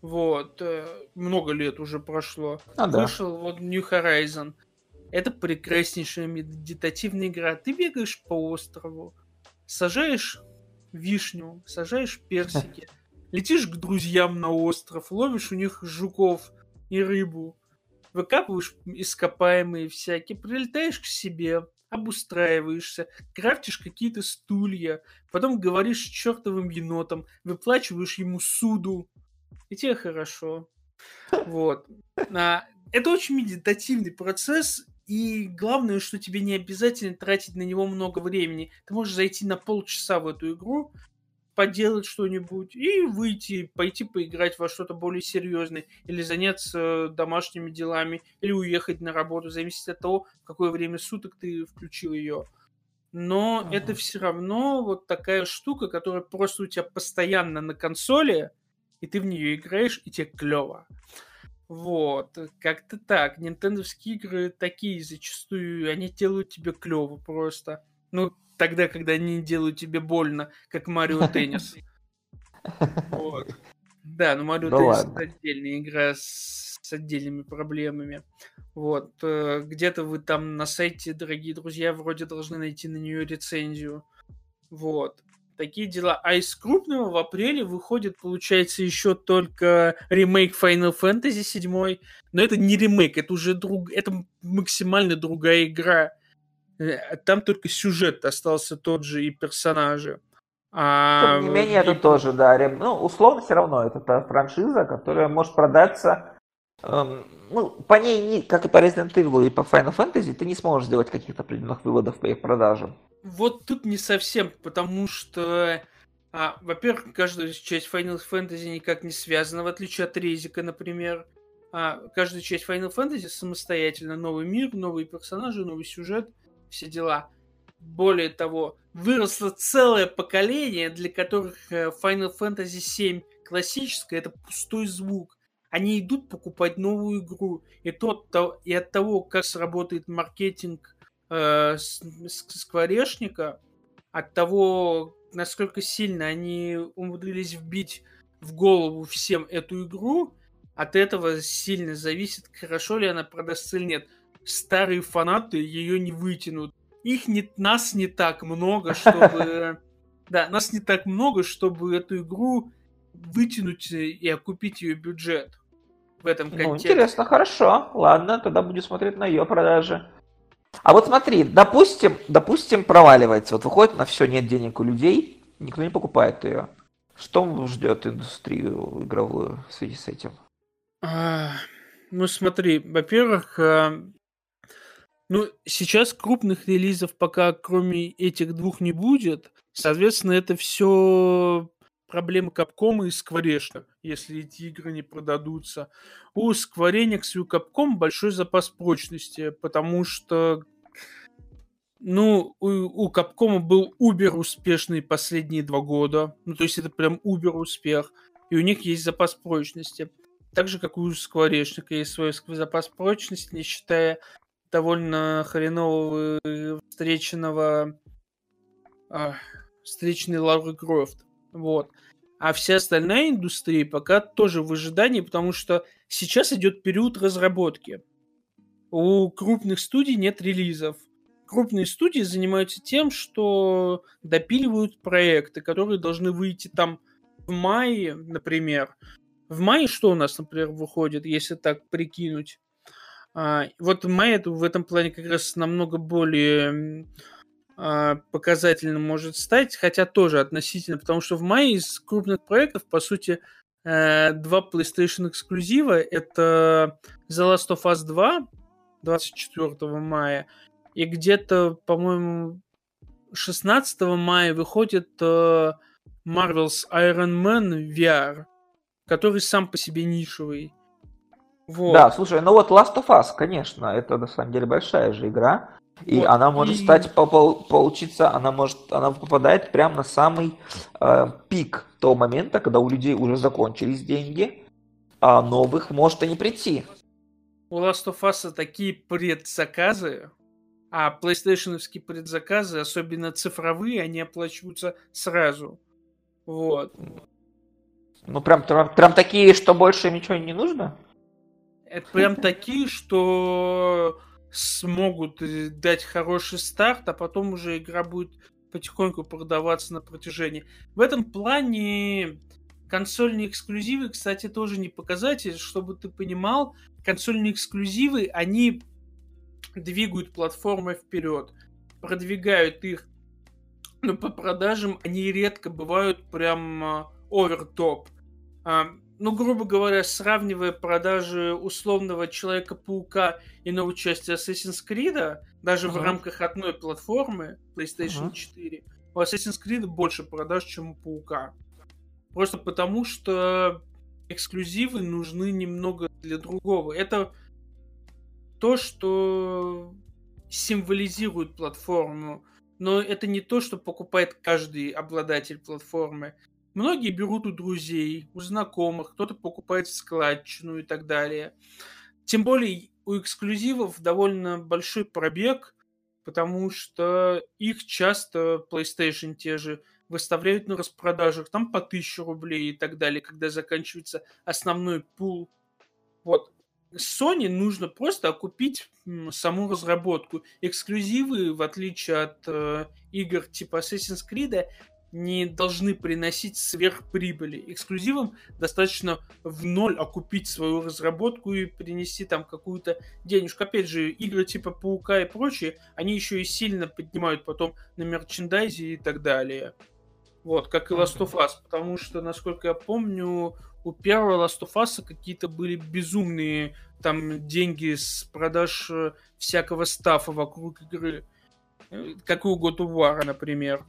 Вот. Э, много лет уже прошло. А, Вышел да. вот New Horizon. Это прекраснейшая медитативная игра. Ты бегаешь по острову, сажаешь вишню, сажаешь персики, летишь к друзьям на остров, ловишь у них жуков и рыбу, выкапываешь ископаемые всякие, прилетаешь к себе, обустраиваешься, крафтишь какие-то стулья, потом говоришь с чертовым енотом, выплачиваешь ему суду, и тебе хорошо. Вот. А, это очень медитативный процесс, и главное, что тебе не обязательно тратить на него много времени. Ты можешь зайти на полчаса в эту игру, поделать что-нибудь и выйти, пойти поиграть во что-то более серьезное, или заняться домашними делами, или уехать на работу, зависит от того, в какое время суток ты включил ее. Но ага. это все равно вот такая штука, которая просто у тебя постоянно на консоли, и ты в нее играешь, и тебе клево. Вот, как-то так. Нинтендовские игры такие зачастую, они делают тебе клево просто. Ну, тогда, когда они делают тебе больно, как Марио Теннис. Вот. Да, но Марио ну, Теннис это отдельная игра с, с отдельными проблемами. Вот. Э, где-то вы там на сайте, дорогие друзья, вроде должны найти на нее рецензию. Вот такие дела. А из крупного в апреле выходит, получается, еще только ремейк Final Fantasy 7. Но это не ремейк, это уже друг... это максимально другая игра. Э, там только сюжет остался тот же и персонажи. А... Тем не менее, это и... тоже, да. Рем... Ну, условно, все равно это та франшиза, которая может продаться эм, ну, по ней, не, как и по Resident Evil и по Final Fantasy, ты не сможешь сделать каких-то определенных выводов по их продажам. Вот тут не совсем, потому что, а, во-первых, каждая часть Final Fantasy никак не связана, в отличие от Резика, например. А, каждая часть Final Fantasy самостоятельно. Новый мир, новые персонажи, новый сюжет, все дела. более того, выросло целое поколение, для которых э, Final Fantasy VII классическая это пустой звук. Они идут покупать новую игру. И, тот, то, и от того, как сработает маркетинг э, скворечника, от того, насколько сильно они умудрились вбить в голову всем эту игру, от этого сильно зависит, хорошо ли она продастся или нет. Старые фанаты ее не вытянут. Их не, нас не так много, чтобы... Да, нас не так много, чтобы эту игру вытянуть и окупить ее бюджет в этом ну, контексте. Ну, интересно, хорошо. Ладно, тогда будем смотреть на ее продажи. А вот смотри, допустим, допустим, проваливается. Вот выходит на все, нет денег у людей, никто не покупает ее. Что ждет индустрию игровую в связи с этим? А, ну, смотри, во-первых, а, ну, сейчас крупных релизов пока кроме этих двух не будет. Соответственно, это все проблемы Capcom и Square если эти игры не продадутся. У Enix и у Capcom большой запас прочности, потому что ну, у, Capcom был убер успешный последние два года. Ну, то есть это прям убер успех. И у них есть запас прочности. Так же, как у Square есть свой запас прочности, не считая довольно хренового встреченного а, встреченной Лары Крофт. Вот. А вся остальная индустрия пока тоже в ожидании, потому что сейчас идет период разработки. У крупных студий нет релизов. Крупные студии занимаются тем, что допиливают проекты, которые должны выйти там в мае, например. В мае что у нас, например, выходит, если так прикинуть? А, вот май в этом плане как раз намного более показательным может стать, хотя тоже относительно, потому что в мае из крупных проектов, по сути, э, два PlayStation эксклюзива. Это The Last of Us 2 24 мая и где-то, по-моему, 16 мая выходит э, Marvel's Iron Man VR, который сам по себе нишевый. Вот. Да, слушай, ну вот Last of Us, конечно, это на самом деле большая же игра. И вот, она может и... стать, получиться, она может, она попадает прямо на самый э, пик того момента, когда у людей уже закончились деньги, а новых может и не прийти. У Last of Us такие предзаказы, а PlayStation предзаказы, особенно цифровые, они оплачиваются сразу. Вот. Ну, прям, прям, прям такие, что больше ничего не нужно? Это прям такие, что смогут э, дать хороший старт, а потом уже игра будет потихоньку продаваться на протяжении. В этом плане консольные эксклюзивы, кстати, тоже не показатель, чтобы ты понимал, консольные эксклюзивы, они двигают платформы вперед, продвигают их, но по продажам они редко бывают прям овертоп. А, ну, грубо говоря, сравнивая продажи условного Человека-паука и новой части Assassin's Creed, даже uh-huh. в рамках одной платформы PlayStation uh-huh. 4, у Assassin's Creed больше продаж, чем у Паука. Просто потому, что эксклюзивы нужны немного для другого. Это то, что символизирует платформу, но это не то, что покупает каждый обладатель платформы. Многие берут у друзей, у знакомых, кто-то покупает складчину и так далее. Тем более у эксклюзивов довольно большой пробег, потому что их часто PlayStation те же выставляют на распродажах там по 1000 рублей и так далее, когда заканчивается основной пул. Вот. Sony нужно просто окупить саму разработку. Эксклюзивы, в отличие от э, игр типа Assassin's Creed, не должны приносить сверхприбыли. Эксклюзивам достаточно в ноль окупить свою разработку и принести там какую-то денежку. Опять же, игры типа Паука и прочие, они еще и сильно поднимают потом на мерчендайзе и так далее. Вот, как и Last of Us. Потому что, насколько я помню, у первого Last of Us какие-то были безумные там деньги с продаж э, всякого стафа вокруг игры. Э, как и у God of War, например.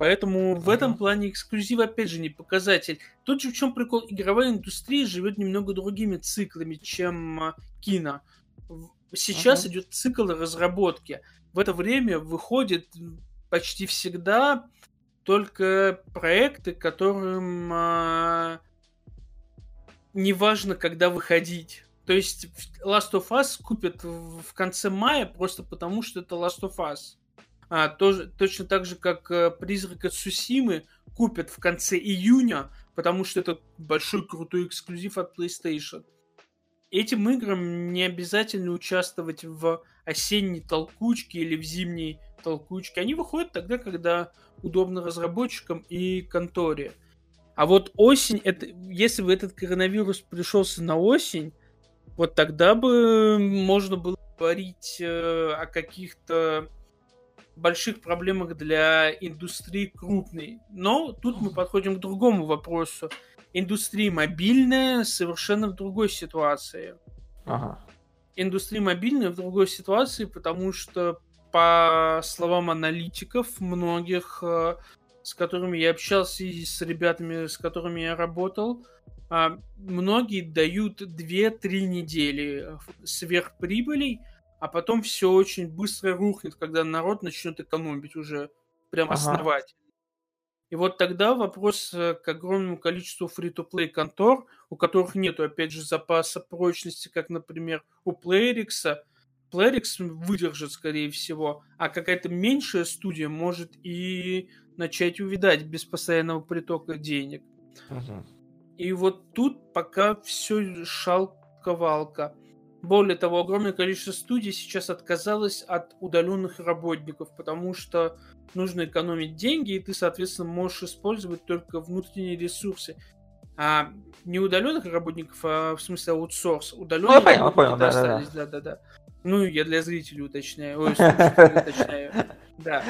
Поэтому в этом плане эксклюзив, опять же, не показатель. Тут же в чем прикол, игровая индустрия живет немного другими циклами, чем а, кино. Сейчас uh-huh. идет цикл разработки. В это время выходит почти всегда только проекты, которым а, неважно, когда выходить. То есть Last of Us купят в конце мая просто потому, что это Last of Us. А, тоже, точно так же, как э, Призрака Цусимы купят в конце июня, потому что это большой крутой эксклюзив от PlayStation. Этим играм не обязательно участвовать в осенней толкучке или в зимней толкучке. Они выходят тогда, когда удобно разработчикам и конторе. А вот осень, это, если бы этот коронавирус пришелся на осень, вот тогда бы можно было говорить э, о каких-то больших проблемах для индустрии крупной. Но тут мы подходим к другому вопросу. Индустрия мобильная совершенно в другой ситуации. Ага. Индустрия мобильная в другой ситуации, потому что, по словам аналитиков, многих, э, с которыми я общался и с ребятами, с которыми я работал, а, многие дают 2-3 недели сверхприбылей, а потом все очень быстро рухнет, когда народ начнет экономить уже прям ага. основательно. И вот тогда вопрос э, к огромному количеству фри-то-плей контор, у которых нет, опять же, запаса прочности, как, например, у Playrix. Playrix выдержит, скорее всего, а какая-то меньшая студия может и начать увидать без постоянного притока денег. Uh-huh. И вот тут пока все шалковалка. Более того, огромное количество студий сейчас отказалось от удаленных работников, потому что нужно экономить деньги, и ты, соответственно, можешь использовать только внутренние ресурсы. А не удаленных работников, а в смысле аутсорс. Удаленные ну, я понял, понял, да, остались, да, да, да. Ну, я для зрителей уточняю. Ой, уточняю. Да.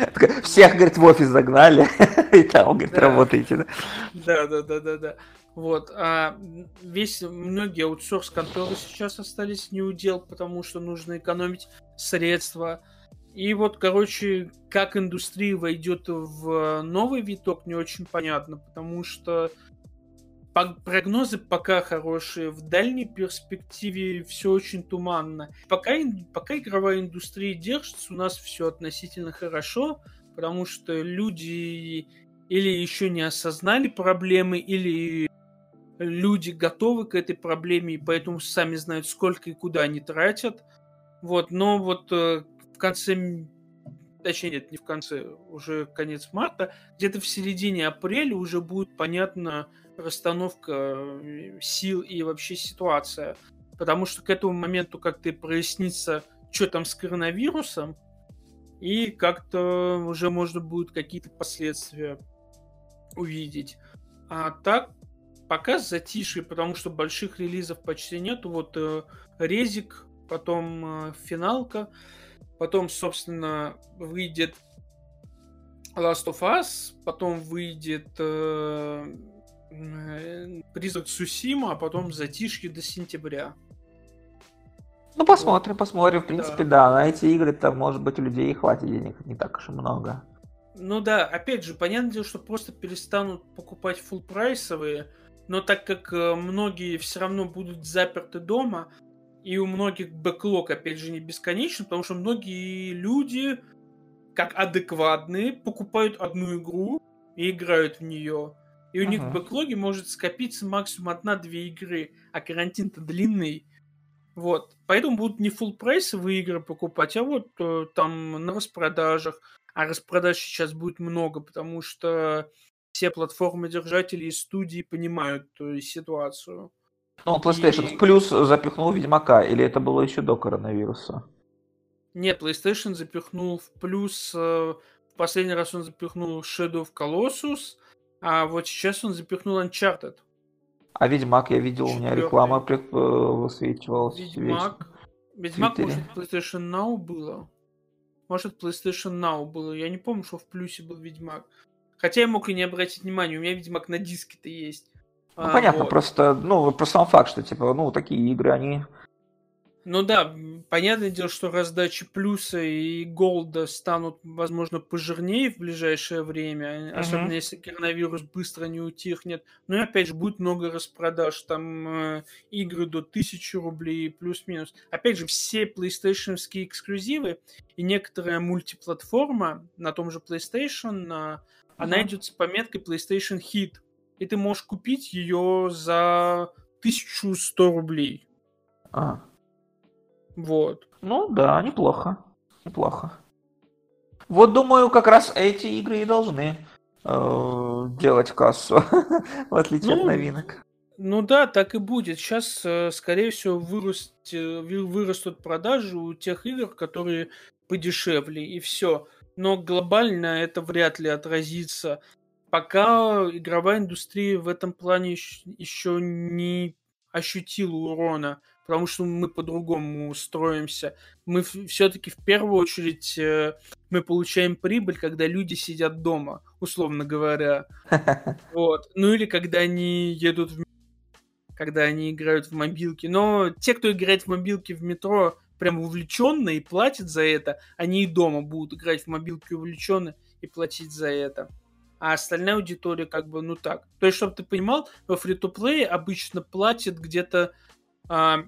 Всех, говорит, в офис загнали, и там, говорит, работаете. Да, да, да, да, да. Вот. А весь, многие аутсорс-конторы сейчас остались не удел, потому что нужно экономить средства. И вот, короче, как индустрия войдет в новый виток, не очень понятно, потому что прогнозы пока хорошие, в дальней перспективе все очень туманно. Пока, пока игровая индустрия держится, у нас все относительно хорошо, потому что люди или еще не осознали проблемы, или люди готовы к этой проблеме, и поэтому сами знают, сколько и куда они тратят. Вот, но вот э, в конце, точнее, нет, не в конце, уже конец марта, где-то в середине апреля уже будет понятна расстановка э, сил и вообще ситуация. Потому что к этому моменту как-то прояснится, что там с коронавирусом, и как-то уже можно будет какие-то последствия увидеть. А так, пока затишье, потому что больших релизов почти нету. Вот э, Резик, потом э, финалка, потом, собственно, выйдет Last of Us, потом выйдет э, э, Призрак Сусима, а потом затишье до сентября. Ну, посмотрим, посмотрим. В принципе, да, да на эти игры там, может быть, у людей хватит денег не так уж и много. Ну да, опять же, понятное дело, что просто перестанут покупать full прайсовые, но так как э, многие все равно будут заперты дома, и у многих бэклог, опять же, не бесконечен, потому что многие люди, как адекватные, покупают одну игру и играют в нее. И у ага. них в бэклоге может скопиться максимум одна-две игры, а карантин-то длинный. Вот. Поэтому будут не full прайсовые игры покупать, а вот э, там на распродажах. А распродаж сейчас будет много, потому что все платформы-держатели и студии понимают э, ситуацию. Ну, PlayStation и... плюс запихнул Ведьмака, или это было еще до коронавируса? Нет, PlayStation запихнул в плюс... Э, в последний раз он запихнул Shadow of Colossus, а вот сейчас он запихнул Uncharted. А Ведьмак, я видел, Четвертый. у меня реклама э, высвечивалась. Ведьмак... Ведьмак, может, PlayStation Now было? Может, PlayStation Now было. Я не помню, что в плюсе был Ведьмак. Хотя я мог и не обратить внимания, у меня, видимо, на диске-то есть. Ну, а, понятно, вот. просто, ну, просто сам факт, что, типа, ну, такие игры, они Ну да, понятное дело, что раздачи плюса и голда станут, возможно, пожирнее в ближайшее время, uh-huh. особенно если коронавирус быстро не утихнет. Ну и опять же, будет много распродаж, там э, игры до 1000 рублей плюс-минус. Опять же, все PlayStation эксклюзивы и некоторая мультиплатформа на том же PlayStation, uh-huh. Она идет с пометкой PlayStation Hit. И ты можешь купить ее за 1100 рублей. А. Вот. Ну да, неплохо. Неплохо. Вот думаю, как раз эти игры и должны э, делать кассу, в отличие ну, от новинок. Ну да, так и будет. Сейчас, э, скорее всего, выраст, вырастут продажи у тех игр, которые подешевле, и все. Но глобально это вряд ли отразится. Пока игровая индустрия в этом плане еще не ощутила урона потому что мы по-другому строимся. Мы все-таки в первую очередь э, мы получаем прибыль, когда люди сидят дома, условно говоря. Вот. Ну или когда они едут в когда они играют в мобилки. Но те, кто играет в мобилки в метро, прям увлеченно и платят за это, они и дома будут играть в мобилки увлеченно и платить за это. А остальная аудитория как бы, ну так. То есть, чтобы ты понимал, во фри-то-плее обычно платят где-то а,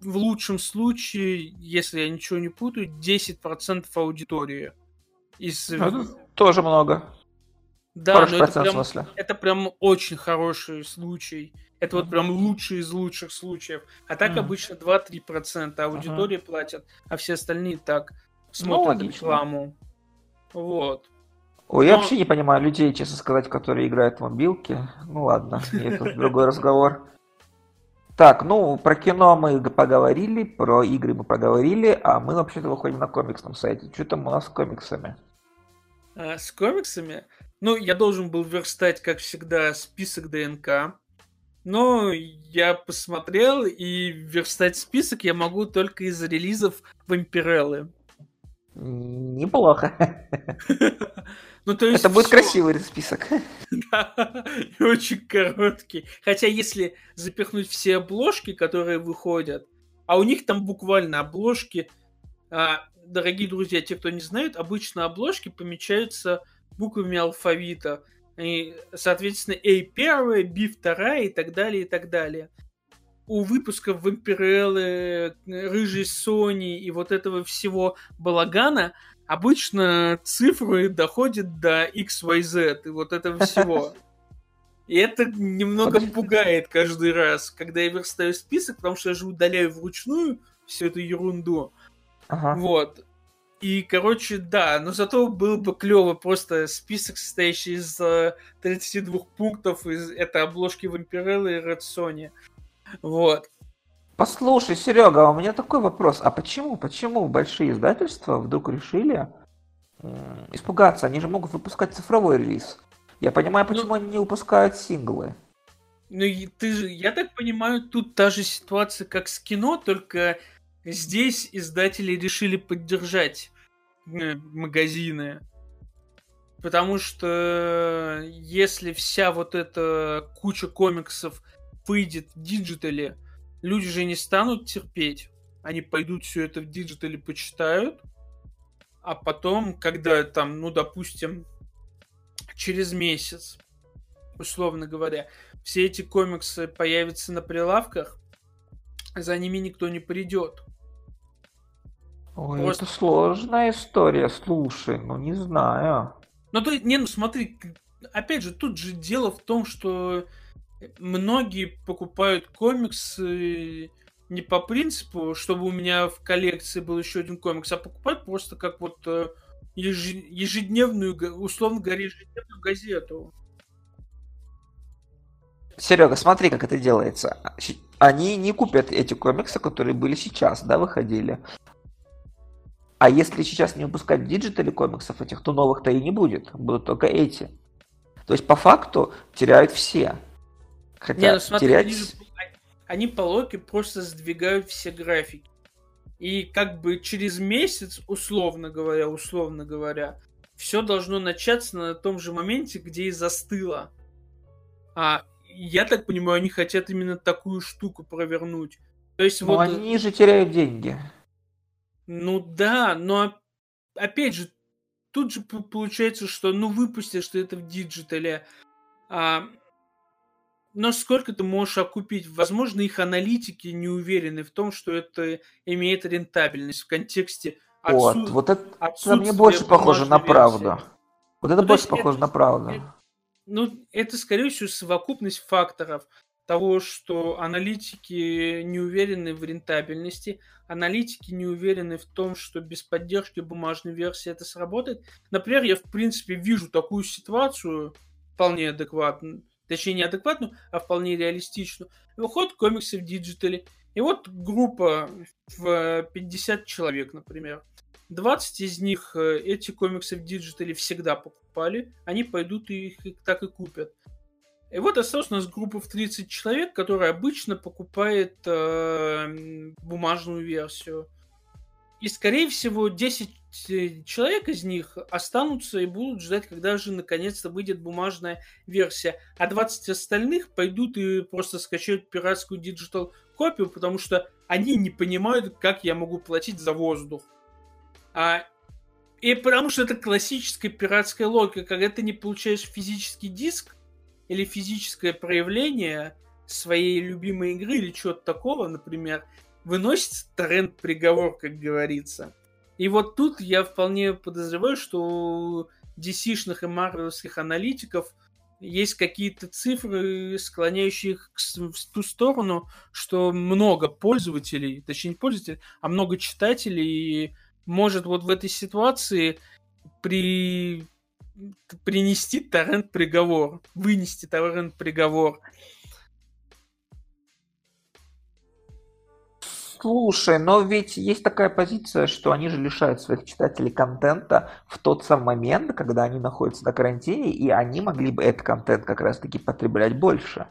в лучшем случае, если я ничего не путаю, 10% аудитории. Из... Это тоже много. Да, но это прям, это прям очень хороший случай. Это вот прям лучший из лучших случаев. А так mm. обычно 2-3% аудитории uh-huh. платят, а все остальные так смотрят ну, рекламу. Вот. Ой, Но... я вообще не понимаю людей, честно сказать, которые играют в мобилки. Ну ладно, это другой разговор. Так, ну, про кино мы поговорили, про игры мы поговорили, а мы вообще-то выходим на комиксном сайте. Что там у нас с комиксами? А, с комиксами? Ну, я должен был верстать, как всегда, список ДНК. Но я посмотрел, и верстать список я могу только из релизов Вампиреллы. Неплохо. Ну, то есть Это будет красивый список. Да, и очень короткий. Хотя если запихнуть все обложки, которые выходят, а у них там буквально обложки, а, дорогие друзья, те, кто не знают, обычно обложки помечаются буквами алфавита. И, соответственно, A1, B2 и так далее, и так далее. У выпусков Вампиреллы, Рыжей Сони и вот этого всего балагана – обычно цифры доходят до XYZ и вот этого всего. И это немного пугает каждый раз, когда я верстаю список, потому что я же удаляю вручную всю эту ерунду. Ага. Вот. И, короче, да, но зато было бы клево просто список, состоящий из 32 э, пунктов из этой обложки Вампирелла и Red Sony. Вот. Послушай, Серега, у меня такой вопрос. А почему, почему большие издательства вдруг решили испугаться? Они же могут выпускать цифровой релиз. Я понимаю, почему ну, они не выпускают синглы. Ну, ты же, я так понимаю, тут та же ситуация, как с кино, только здесь издатели решили поддержать э, магазины. Потому что если вся вот эта куча комиксов выйдет в диджитале, люди же не станут терпеть. Они пойдут все это в диджитале почитают, а потом, когда там, ну, допустим, через месяц, условно говоря, все эти комиксы появятся на прилавках, за ними никто не придет. Ой, Просто... это сложная история, слушай, ну не знаю. Ну, то, не, ну смотри, опять же, тут же дело в том, что многие покупают комиксы не по принципу, чтобы у меня в коллекции был еще один комикс, а покупают просто как вот э, ежедневную, условно говоря, ежедневную газету. Серега, смотри, как это делается. Они не купят эти комиксы, которые были сейчас, да, выходили. А если сейчас не выпускать в диджитале комиксов этих, то новых-то и не будет. Будут только эти. То есть, по факту, теряют все. Хотя Не, ну смотри, терять... они, они по логике просто сдвигают все графики. И как бы через месяц, условно говоря, условно говоря, все должно начаться на том же моменте, где и застыло. А я так понимаю, они хотят именно такую штуку провернуть. То есть, но вот... они же теряют деньги. Ну да, но опять же, тут же получается, что ну выпустишь ты это в диджитале, а, но сколько ты можешь окупить? Возможно, их аналитики не уверены в том, что это имеет рентабельность в контексте отсу... Вот, вот это, это мне больше похоже на правду. Вот это ну, больше похоже это, на правду. Это, ну, это, скорее всего, совокупность факторов того, что аналитики не уверены в рентабельности, аналитики не уверены в том, что без поддержки бумажной версии это сработает. Например, я, в принципе, вижу такую ситуацию вполне адекватную, точнее, не адекватную, а вполне реалистичную. Выходят комиксы в диджитале, и вот группа в 50 человек, например. 20 из них э, эти комиксы в диджитале всегда покупали, они пойдут и их так и купят. И вот осталась у нас группа в 30 человек, которая обычно покупает э, бумажную версию. И, скорее всего, 10 э, человек из них останутся и будут ждать, когда же наконец-то выйдет бумажная версия. А 20 остальных пойдут и просто скачают пиратскую digital копию, потому что они не понимают, как я могу платить за воздух. А, и потому что это классическая пиратская логика, когда ты не получаешь физический диск или физическое проявление своей любимой игры или чего-то такого, например, выносится торрент приговор, как говорится. И вот тут я вполне подозреваю, что у DC-шных и марвелских аналитиков есть какие-то цифры, склоняющие их в ту сторону, что много пользователей, точнее не пользователей, а много читателей может вот в этой ситуации при... принести торрент приговор, вынести торрент приговор. Слушай, но ведь есть такая позиция, что они же лишают своих читателей контента в тот самый момент, когда они находятся на карантине, и они могли бы этот контент как раз-таки потреблять больше.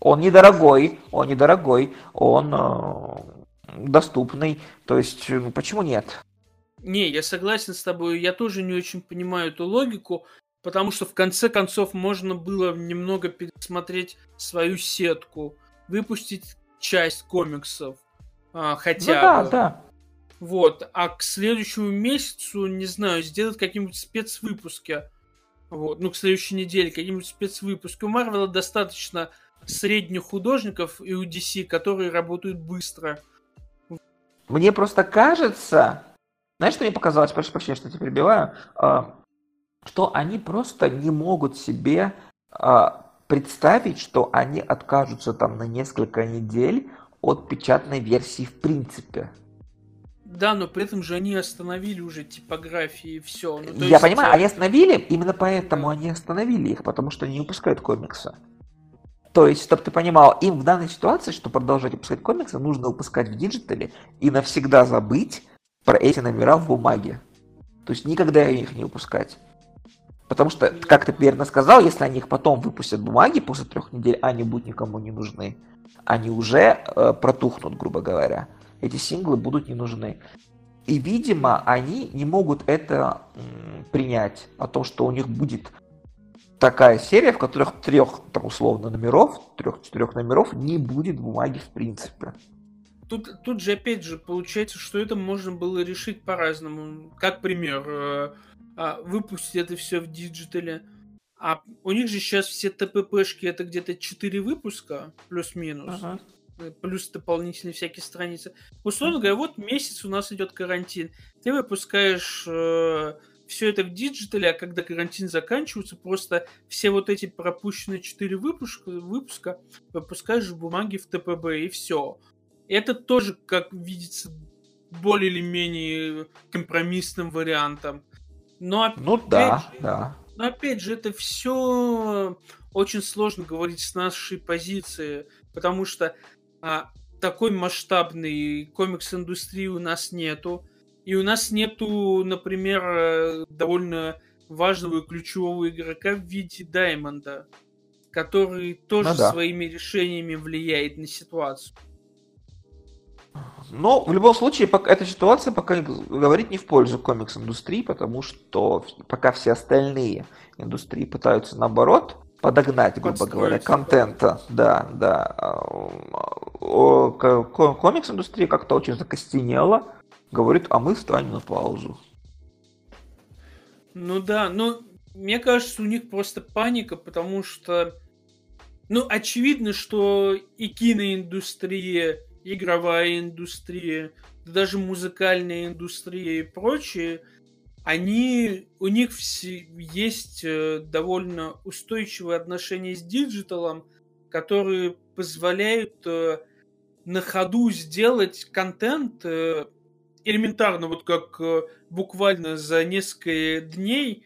Он недорогой, он недорогой, он э, доступный. То есть, ну, почему нет? Не, я согласен с тобой. Я тоже не очень понимаю эту логику, потому что в конце концов можно было немного пересмотреть свою сетку, выпустить часть комиксов, а, хотя ну, да, бы. Да. Вот, а к следующему месяцу, не знаю, сделать какие-нибудь спецвыпуски. Вот, ну, к следующей неделе какие-нибудь спецвыпуски. У Марвела достаточно средних художников и у DC, которые работают быстро. Мне просто кажется, знаешь, что мне показалось, прошу прощения, что тебя перебиваю, а, что они просто не могут себе а, представить, что они откажутся там на несколько недель от печатной версии в принципе. Да, но при этом же они остановили уже типографии и все. Ну, я есть... понимаю, они остановили, именно поэтому они остановили их, потому что они не выпускают комиксы. То есть, чтобы ты понимал, им в данной ситуации, чтобы продолжать выпускать комиксы, нужно выпускать в диджитале и навсегда забыть про эти номера в бумаге. То есть никогда их не выпускать. Потому что, как ты верно сказал, если они их потом выпустят в бумаге после трех недель, они будут никому не нужны. Они уже э, протухнут, грубо говоря. Эти синглы будут не нужны. И, видимо, они не могут это м, принять, о том, что у них будет такая серия, в которых трех, там, условно, номеров, трех-четырех номеров не будет бумаги в принципе. Тут, тут же, опять же, получается, что это можно было решить по-разному. Как пример, э, э, выпустить это все в диджитале. А у них же сейчас все ТПБшки это где-то 4 выпуска, плюс-минус. Ага. Э, плюс дополнительные всякие страницы. Условно говоря, вот месяц у нас идет карантин. Ты выпускаешь э, все это в диджитале, а когда карантин заканчивается, просто все вот эти пропущенные 4 выпуска, выпуска выпускаешь в бумаге в ТПБ, и все. Это тоже, как видится, более или менее компромиссным вариантом. Но ну опять, ну да, да. Но опять же, это все очень сложно говорить с нашей позиции, потому что а, такой масштабной комикс-индустрии у нас нету. И у нас нету, например, э, довольно важного и ключевого игрока в виде Даймонда, который тоже ну, да. своими решениями влияет на ситуацию. Но в любом случае эта ситуация пока говорит не в пользу комикс-индустрии, потому что пока все остальные индустрии пытаются наоборот подогнать, грубо говоря, контента. Да, да. Комикс-индустрия как-то очень закостенела. Говорит, а мы станем на паузу. Ну да, ну, мне кажется, у них просто паника, потому что, ну, очевидно, что и киноиндустрия, игровая индустрия, да даже музыкальная индустрия и прочее, они, у них все, есть э, довольно устойчивые отношения с диджиталом, которые позволяют э, на ходу сделать контент э, элементарно, вот как буквально за несколько дней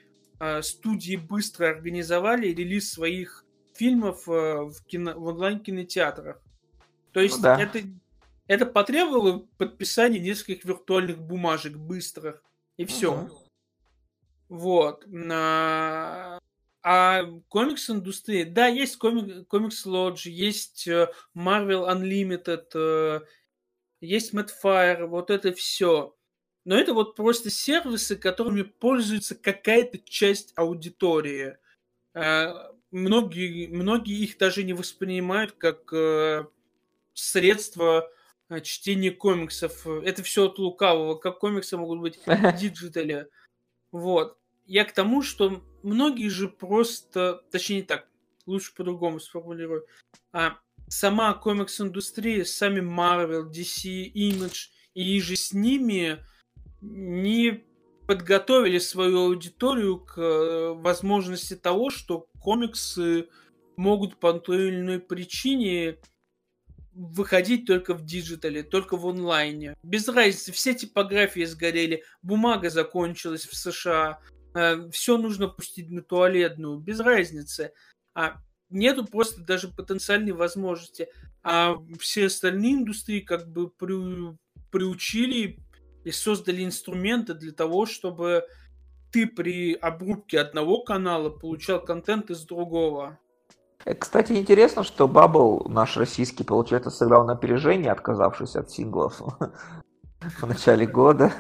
студии быстро организовали релиз своих фильмов в, кино, в онлайн-кинотеатрах. То есть ну, да. это, это потребовало подписания нескольких виртуальных бумажек быстрых. И все. Угу. Вот. А, а комикс-индустрия, да, есть комик, комикс Lodge, есть э, Marvel Unlimited, э, есть Madfire, вот это все. Но это вот просто сервисы, которыми пользуется какая-то часть аудитории. Э, многие, многие их даже не воспринимают как средство чтения комиксов. Это все от лукавого. Как комиксы могут быть в диджитале. Вот. Я к тому, что многие же просто, точнее не так, лучше по-другому сформулирую. А сама комикс-индустрия, сами Marvel, DC, Image иже с ними не подготовили свою аудиторию к э, возможности того, что комиксы могут по той или иной причине выходить только в диджитале, только в онлайне. Без разницы, все типографии сгорели, бумага закончилась в США, э, все нужно пустить на туалетную, без разницы. А нету просто даже потенциальной возможности. А все остальные индустрии как бы при, приучили и создали инструменты для того, чтобы ты при обрубке одного канала получал контент из другого. Э, кстати, интересно, что Бабл наш российский, получается, сыграл на опережение, отказавшись от синглов в начале года.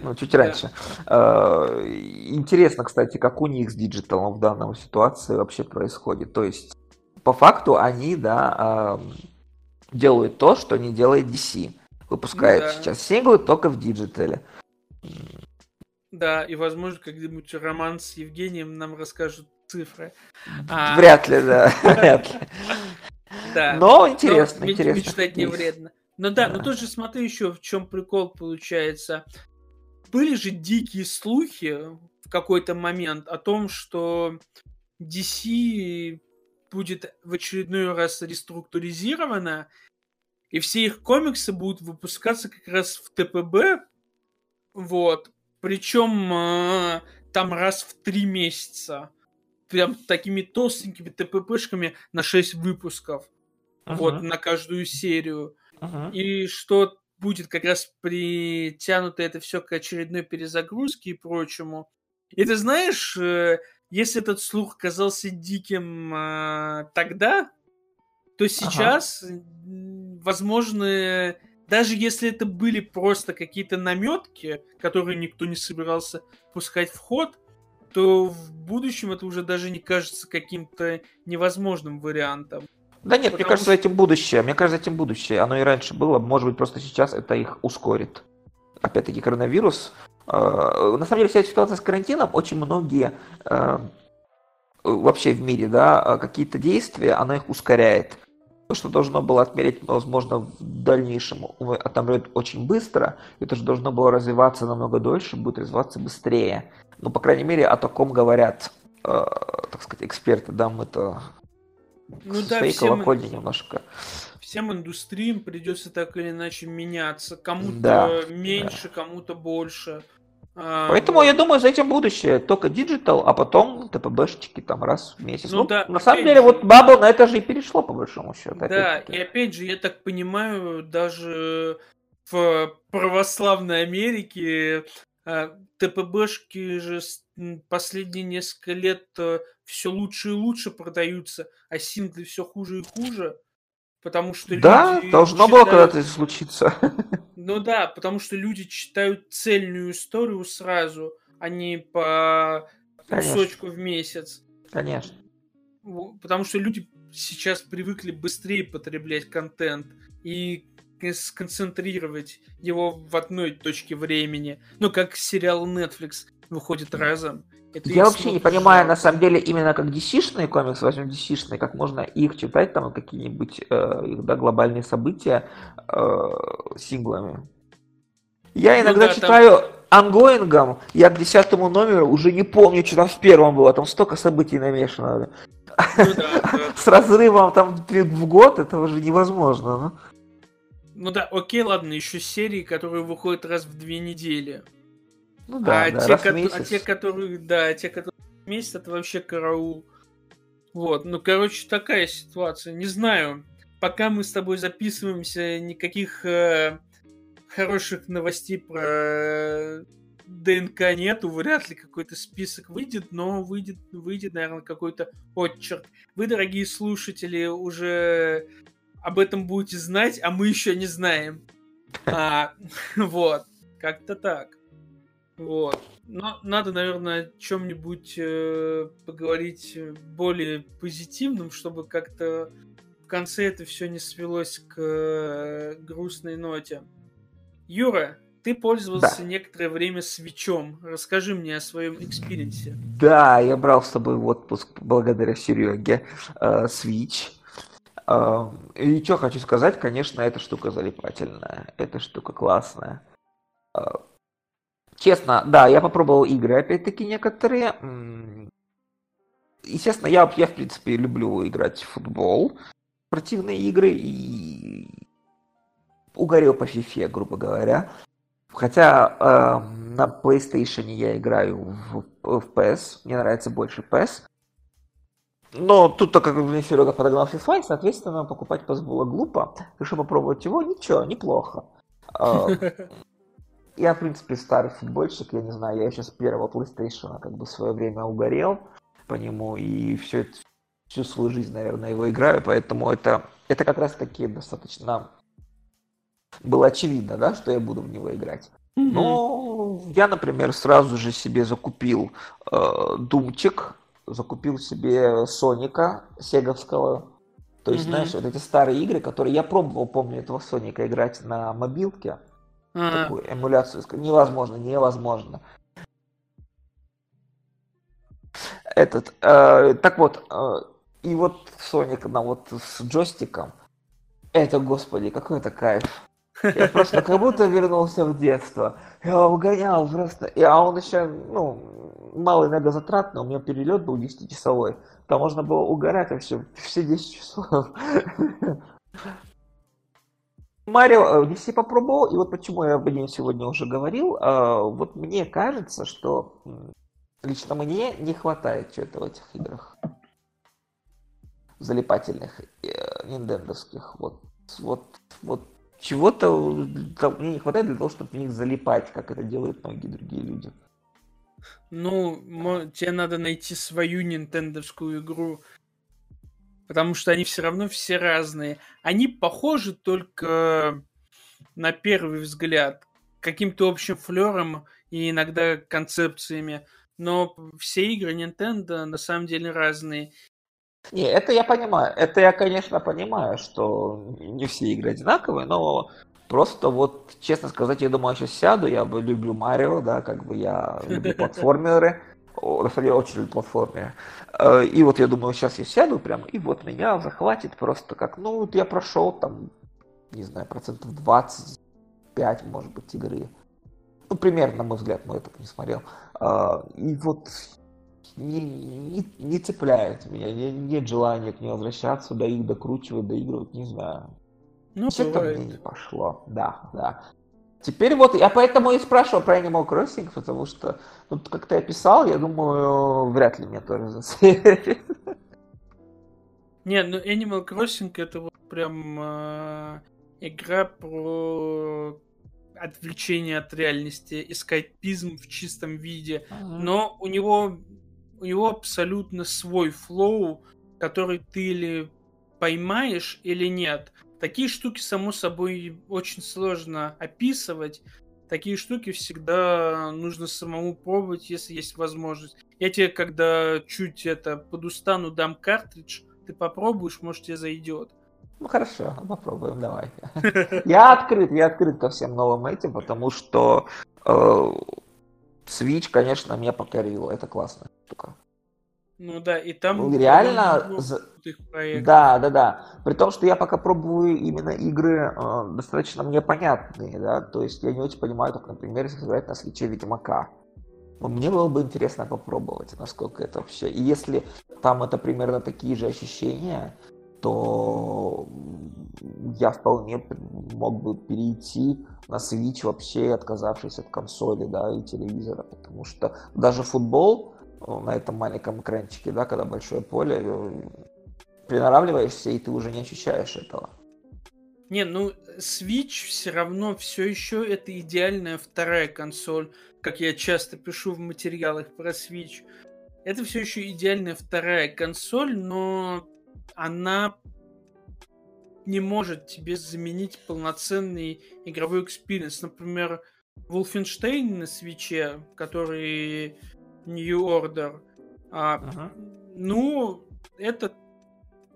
Ну, чуть раньше. Э, интересно, кстати, как у них с диджиталом в данной ситуации вообще происходит. То есть, по факту, они, да, делают то, что не делает DC. Выпускают да. сейчас синглы только в диджитале. Да, и, возможно, когда-нибудь Роман с Евгением нам расскажут цифры. А... Вряд ли, да. Вряд ли. Да. Но интересно, но интересно. Мечтать не вредно. Ну да, да, но тоже смотри еще, в чем прикол получается. Были же дикие слухи в какой-то момент о том, что DC будет в очередной раз реструктуризирована, и все их комиксы будут выпускаться как раз в ТПБ, вот, причем э, там раз в три месяца прям такими толстенькими ТППшками на 6 выпусков. Uh-huh. Вот, на каждую серию. Uh-huh. И что будет как раз притянуто это все к очередной перезагрузке и прочему. И ты знаешь, э, если этот слух казался диким э, тогда, то сейчас, ага. возможно, даже если это были просто какие-то наметки, которые никто не собирался пускать в ход, то в будущем это уже даже не кажется каким-то невозможным вариантом. Да нет, Потому мне кажется, что... этим будущее. Мне кажется, этим будущее. Оно и раньше было. Может быть, просто сейчас это их ускорит. Опять-таки, коронавирус. Э, на самом деле, вся ситуация с карантином, очень многие э, вообще в мире, да, какие-то действия, она их ускоряет. То, что должно было отмерить, возможно, в дальнейшем отомрет очень быстро, это же должно было развиваться намного дольше, будет развиваться быстрее. Ну, по крайней мере, о таком говорят, э, так сказать, эксперты, да, мы-то ну, да, своей всем, колокольни немножко. Всем индустриям придется так или иначе меняться. Кому-то да, меньше, да. кому-то больше. А, Поэтому я думаю, за этим будущее. Только диджитал, а потом ТПБшечки там раз в месяц. Ну, ну да, на самом деле, же, вот Bubble на это же и перешло, по большому счету. Да, и опять же, я так понимаю, даже в православной Америке а, ТПБшки же последние несколько лет э, все лучше и лучше продаются, а синглы все хуже и хуже. Потому что да, должно читают... было когда-то случиться. Ну да, потому что люди читают цельную историю сразу, а не по Конечно. кусочку в месяц. Конечно. потому что люди сейчас привыкли быстрее потреблять контент и сконцентрировать его в одной точке времени. Ну, как сериал Netflix выходит разом. Это я вообще не понимаю, на самом деле, именно как DC-шные комиксы, возьмем DC-шные, как можно их читать, там, какие-нибудь э, да, глобальные события э, синглами. Я ну иногда ну, да, читаю там... ongoing ом, я к десятому номеру уже не помню, что там в первом было, там столько событий намешано. Ну, да, да. С разрывом там в год это уже невозможно. Ну. ну да, окей, ладно, еще серии, которые выходят раз в две недели. Ну да, а, да те, ко- а те, которые, да, те, которые месяц, это вообще караул. Вот, ну, короче, такая ситуация. Не знаю, пока мы с тобой записываемся, никаких э, хороших новостей про э, ДНК нету, вряд ли какой-то список выйдет, но выйдет, выйдет, наверное, какой-то отчерк. Вы, дорогие слушатели, уже об этом будете знать, а мы еще не знаем. А, вот, как-то так. Вот. Но надо, наверное, о чем-нибудь э, поговорить более позитивным, чтобы как-то в конце это все не свелось к э, грустной ноте. Юра, ты пользовался да. некоторое время Switch ом. Расскажи мне о своем experience е. Да, я брал с тобой в отпуск благодаря Сереге э, Switch. Э, и что хочу сказать, конечно, эта штука залипательная. Эта штука классная. Э, честно, да, я попробовал игры, опять-таки, некоторые. Естественно, я, я, в принципе, люблю играть в футбол, спортивные игры, и угорел по FIFA, грубо говоря. Хотя э, на PlayStation я играю в, в PS, мне нравится больше PS. Но тут, так как мне Серега подогнал FIFA, соответственно, покупать PS было глупо. Решил попробовать его, ничего, неплохо. Я, в принципе, старый футбольщик, я не знаю, я еще с первого PlayStation как бы в свое время угорел по нему, и все, всю свою жизнь, наверное, его играю, поэтому это, это как раз таки достаточно было очевидно, да, что я буду в него играть. Mm-hmm. Но я, например, сразу же себе закупил э, Думчик, закупил себе Соника Сеговского. То есть, mm-hmm. знаешь, вот эти старые игры, которые я пробовал, помню, этого Соника играть на мобилке. Mm-hmm. Такую эмуляцию. Невозможно, невозможно. Этот, э, так вот, э, и вот Соник на вот с джойстиком. Это, господи, какой это кайф. Я просто как будто вернулся в детство. Я угонял просто. И, а он еще, ну, мало энергозатратный, у меня перелет был 10-часовой. Там можно было угорать вообще все 10 часов. Марио DC э, попробовал, и вот почему я об нем сегодня уже говорил. Э, вот мне кажется, что лично мне не хватает чего-то в этих играх. Залипательных, э, ниндендовских. Вот, вот, вот чего-то мне не хватает для того, чтобы в них залипать, как это делают многие другие люди. Ну, тебе надо найти свою нинтендовскую игру, потому что они все равно все разные. Они похожи только на первый взгляд каким-то общим флером и иногда концепциями, но все игры Nintendo на самом деле разные. Не, это я понимаю. Это я, конечно, понимаю, что не все игры одинаковые, но просто вот, честно сказать, я думаю, я сейчас сяду, я бы люблю Марио, да, как бы я люблю платформеры. На самом деле, очень люблю платформеры. Э, и вот я думаю, сейчас я сяду прям, и вот меня захватит просто как, ну, вот я прошел там, не знаю, процентов 25, может быть, игры. Ну, примерно, на мой взгляд, но я так не смотрел. Э, и вот не, не, не цепляет меня, не, нет желания к ней возвращаться, да их докручивать, доигрывать, не знаю. Ну, Что-то мне не пошло, да, да. Теперь вот, я поэтому и спрашивал про Animal Crossing, потому что, ну, как ты описал, я думаю, вряд ли мне тоже засейвит. Не, ну Animal Crossing это вот прям э, игра про отвлечение от реальности, эскайпизм в чистом виде. Ага. Но у него у него абсолютно свой флоу, который ты или поймаешь, или нет. Такие штуки, само собой, очень сложно описывать, такие штуки всегда нужно самому пробовать, если есть возможность. Я тебе, когда чуть это подустану, дам картридж, ты попробуешь, может, тебе зайдет. Ну хорошо, попробуем, давай. Я открыт, я открыт ко всем новым этим, потому что э, Switch, конечно, меня покорил. Это классная штука. Ну да, и там... Ну, реально... Да, да, да. При том, что я пока пробую именно игры э, достаточно мне понятные, да, то есть я не очень понимаю, как, например, если играть на свече Ведьмака. Но мне было бы интересно попробовать, насколько это вообще... И если там это примерно такие же ощущения, то я вполне мог бы перейти на Switch вообще, отказавшись от консоли, да, и телевизора, потому что даже футбол на этом маленьком экранчике, да, когда большое поле, э, приноравливаешься, и ты уже не ощущаешь этого. Не, ну, Switch все равно все еще это идеальная вторая консоль, как я часто пишу в материалах про Switch. Это все еще идеальная вторая консоль, но она не может тебе заменить полноценный игровой experience. Например, Wolfenstein на Switch е, который New Order. А, ага. Ну, это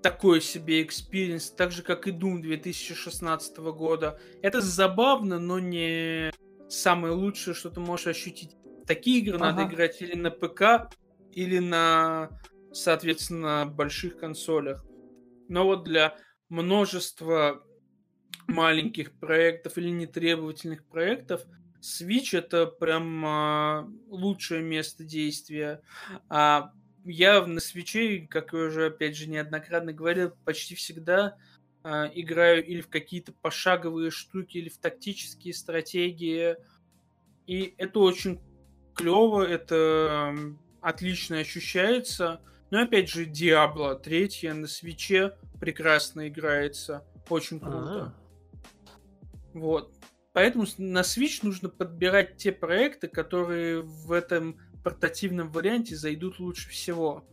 такой себе experience, так же, как и Doom 2016 года. Это забавно, но не самое лучшее, что ты можешь ощутить. Такие игры ага. надо играть или на ПК, или на, соответственно, больших консолях. Но вот для множества маленьких проектов или нетребовательных проектов – Switch это прям а, лучшее место действия. А я на свече, как я уже опять же неоднократно говорил, почти всегда а, играю или в какие-то пошаговые штуки, или в тактические стратегии. И это очень клево, это отлично ощущается. Но опять же, Diablo третья на свече прекрасно играется. Очень круто. А-а-а. Вот. Поэтому на Switch нужно подбирать те проекты, которые в этом портативном варианте зайдут лучше всего.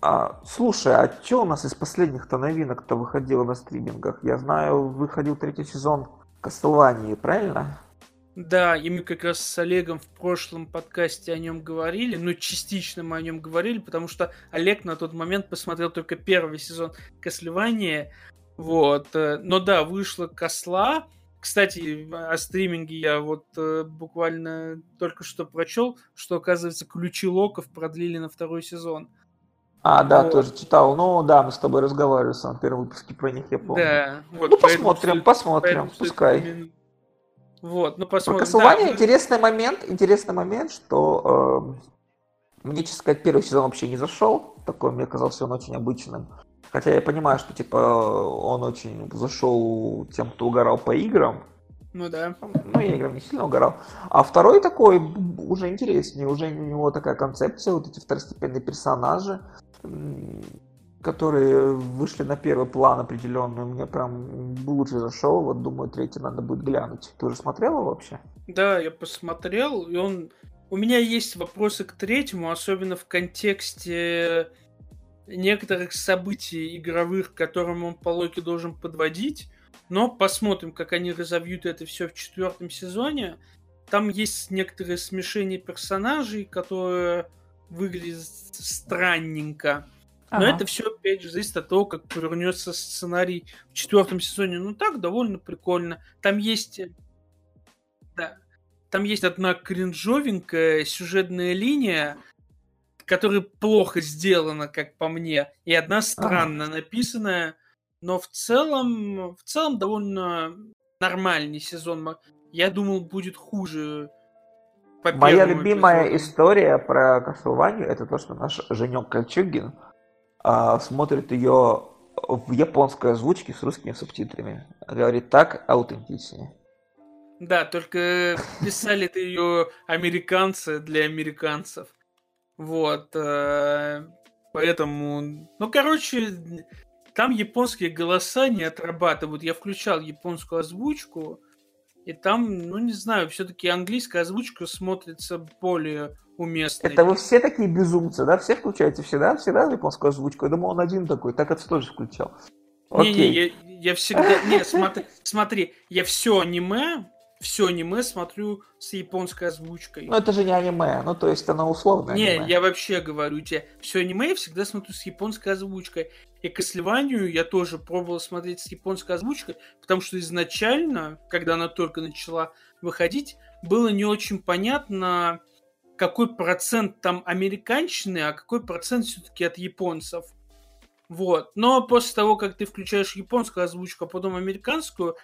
А, слушай, а что у нас из последних-то новинок-то выходило на стримингах? Я знаю, выходил третий сезон Castlevania, правильно? Да, и мы как раз с Олегом в прошлом подкасте о нем говорили, ну, частично мы о нем говорили, потому что Олег на тот момент посмотрел только первый сезон Castlevania, вот. Э, но да, вышла Косла. Кстати, о стриминге я вот э, буквально только что прочел, что, оказывается, ключи локов продлили на второй сезон. А, да, вот. тоже читал. Ну, да, мы с тобой разговаривали в самом первом выпуске про них, я помню. Да. Вот, ну, посмотрим, поэтому, посмотрим, пускай. Именно... Вот, ну посмотрим. Про Castlevania да. интересный момент, интересный момент, что э, мне, честно сказать, первый сезон вообще не зашел. Такой мне казался он очень обычным. Хотя я понимаю, что типа он очень зашел тем, кто угорал по играм. Ну да. Ну, я играм не сильно угорал. А второй такой уже интереснее. Уже у него такая концепция, вот эти второстепенные персонажи, которые вышли на первый план определенный. Мне прям лучше зашел. Вот думаю, третий надо будет глянуть. Ты уже смотрел его вообще? Да, я посмотрел, и он... У меня есть вопросы к третьему, особенно в контексте некоторых событий игровых, к которым он по логике должен подводить. Но посмотрим, как они разовьют это все в четвертом сезоне. Там есть некоторые смешения персонажей, которые выглядят странненько. Но ага. это все, опять же, зависит от того, как повернется сценарий в четвертом сезоне. Ну так, довольно прикольно. Там есть... Да. Там есть одна кринжовенькая сюжетная линия, которая плохо сделана, как по мне, и одна странно ага. написанная, но в целом, в целом довольно нормальный сезон. Я думал, будет хуже. По Моя любимая эпизоду. история про Castlevania это то, что наш Женек Кольчугин а, смотрит ее в японской озвучке с русскими субтитрами. Говорит, так аутентичнее. Да, только писали ты ее американцы для американцев. Вот. Э, поэтому... Ну, короче, там японские голоса не отрабатывают. Я включал японскую озвучку, и там, ну, не знаю, все-таки английская озвучка смотрится более уместной. Это вы все такие безумцы, да? Все включаете всегда, всегда японскую озвучку? Я думал, он один такой, так это тоже включал. Не-не, я, я всегда... Не, смотри, смотри, я все аниме, все аниме смотрю с японской озвучкой. Ну это же не аниме, ну то есть оно условно Не, аниме. я вообще говорю тебе, все аниме я всегда смотрю с японской озвучкой. И Кослеванию я тоже пробовал смотреть с японской озвучкой, потому что изначально, когда она только начала выходить, было не очень понятно, какой процент там американщины, а какой процент все-таки от японцев. Вот. Но после того, как ты включаешь японскую озвучку, а потом американскую,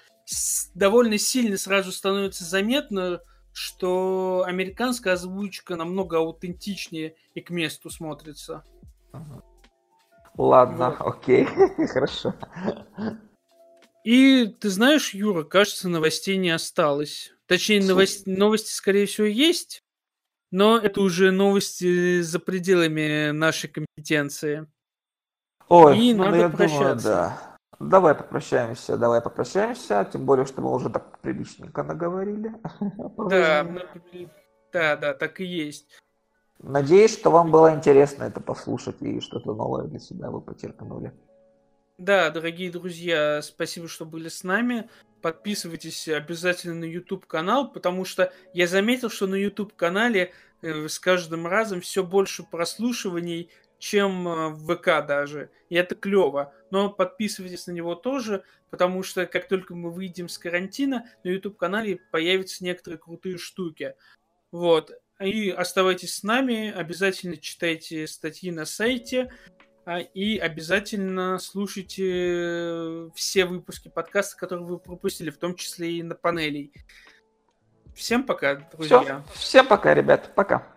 довольно сильно сразу становится заметно, что американская озвучка намного аутентичнее и к месту смотрится. Ладно, вот. окей, хорошо. И ты знаешь, Юра, кажется, новостей не осталось. Точнее, новости, новости, скорее всего, есть, но это уже новости за пределами нашей компетенции. Ой, и ну, надо я прощаться. Думаю, да. Давай попрощаемся, давай попрощаемся, тем более, что мы уже так приличненько наговорили. Да, мы, да, да, так и есть. Надеюсь, что вам было интересно это послушать и что-то новое для себя вы почерпнули. Да, дорогие друзья, спасибо, что были с нами. Подписывайтесь обязательно на YouTube канал, потому что я заметил, что на YouTube канале э, с каждым разом все больше прослушиваний, чем э, в ВК даже. И это клево. Но подписывайтесь на него тоже, потому что как только мы выйдем с карантина, на YouTube канале появятся некоторые крутые штуки. Вот. И оставайтесь с нами, обязательно читайте статьи на сайте, а, и обязательно слушайте все выпуски подкаста, которые вы пропустили, в том числе и на панелей. Всем пока, друзья. Все. Всем пока, ребят. Пока.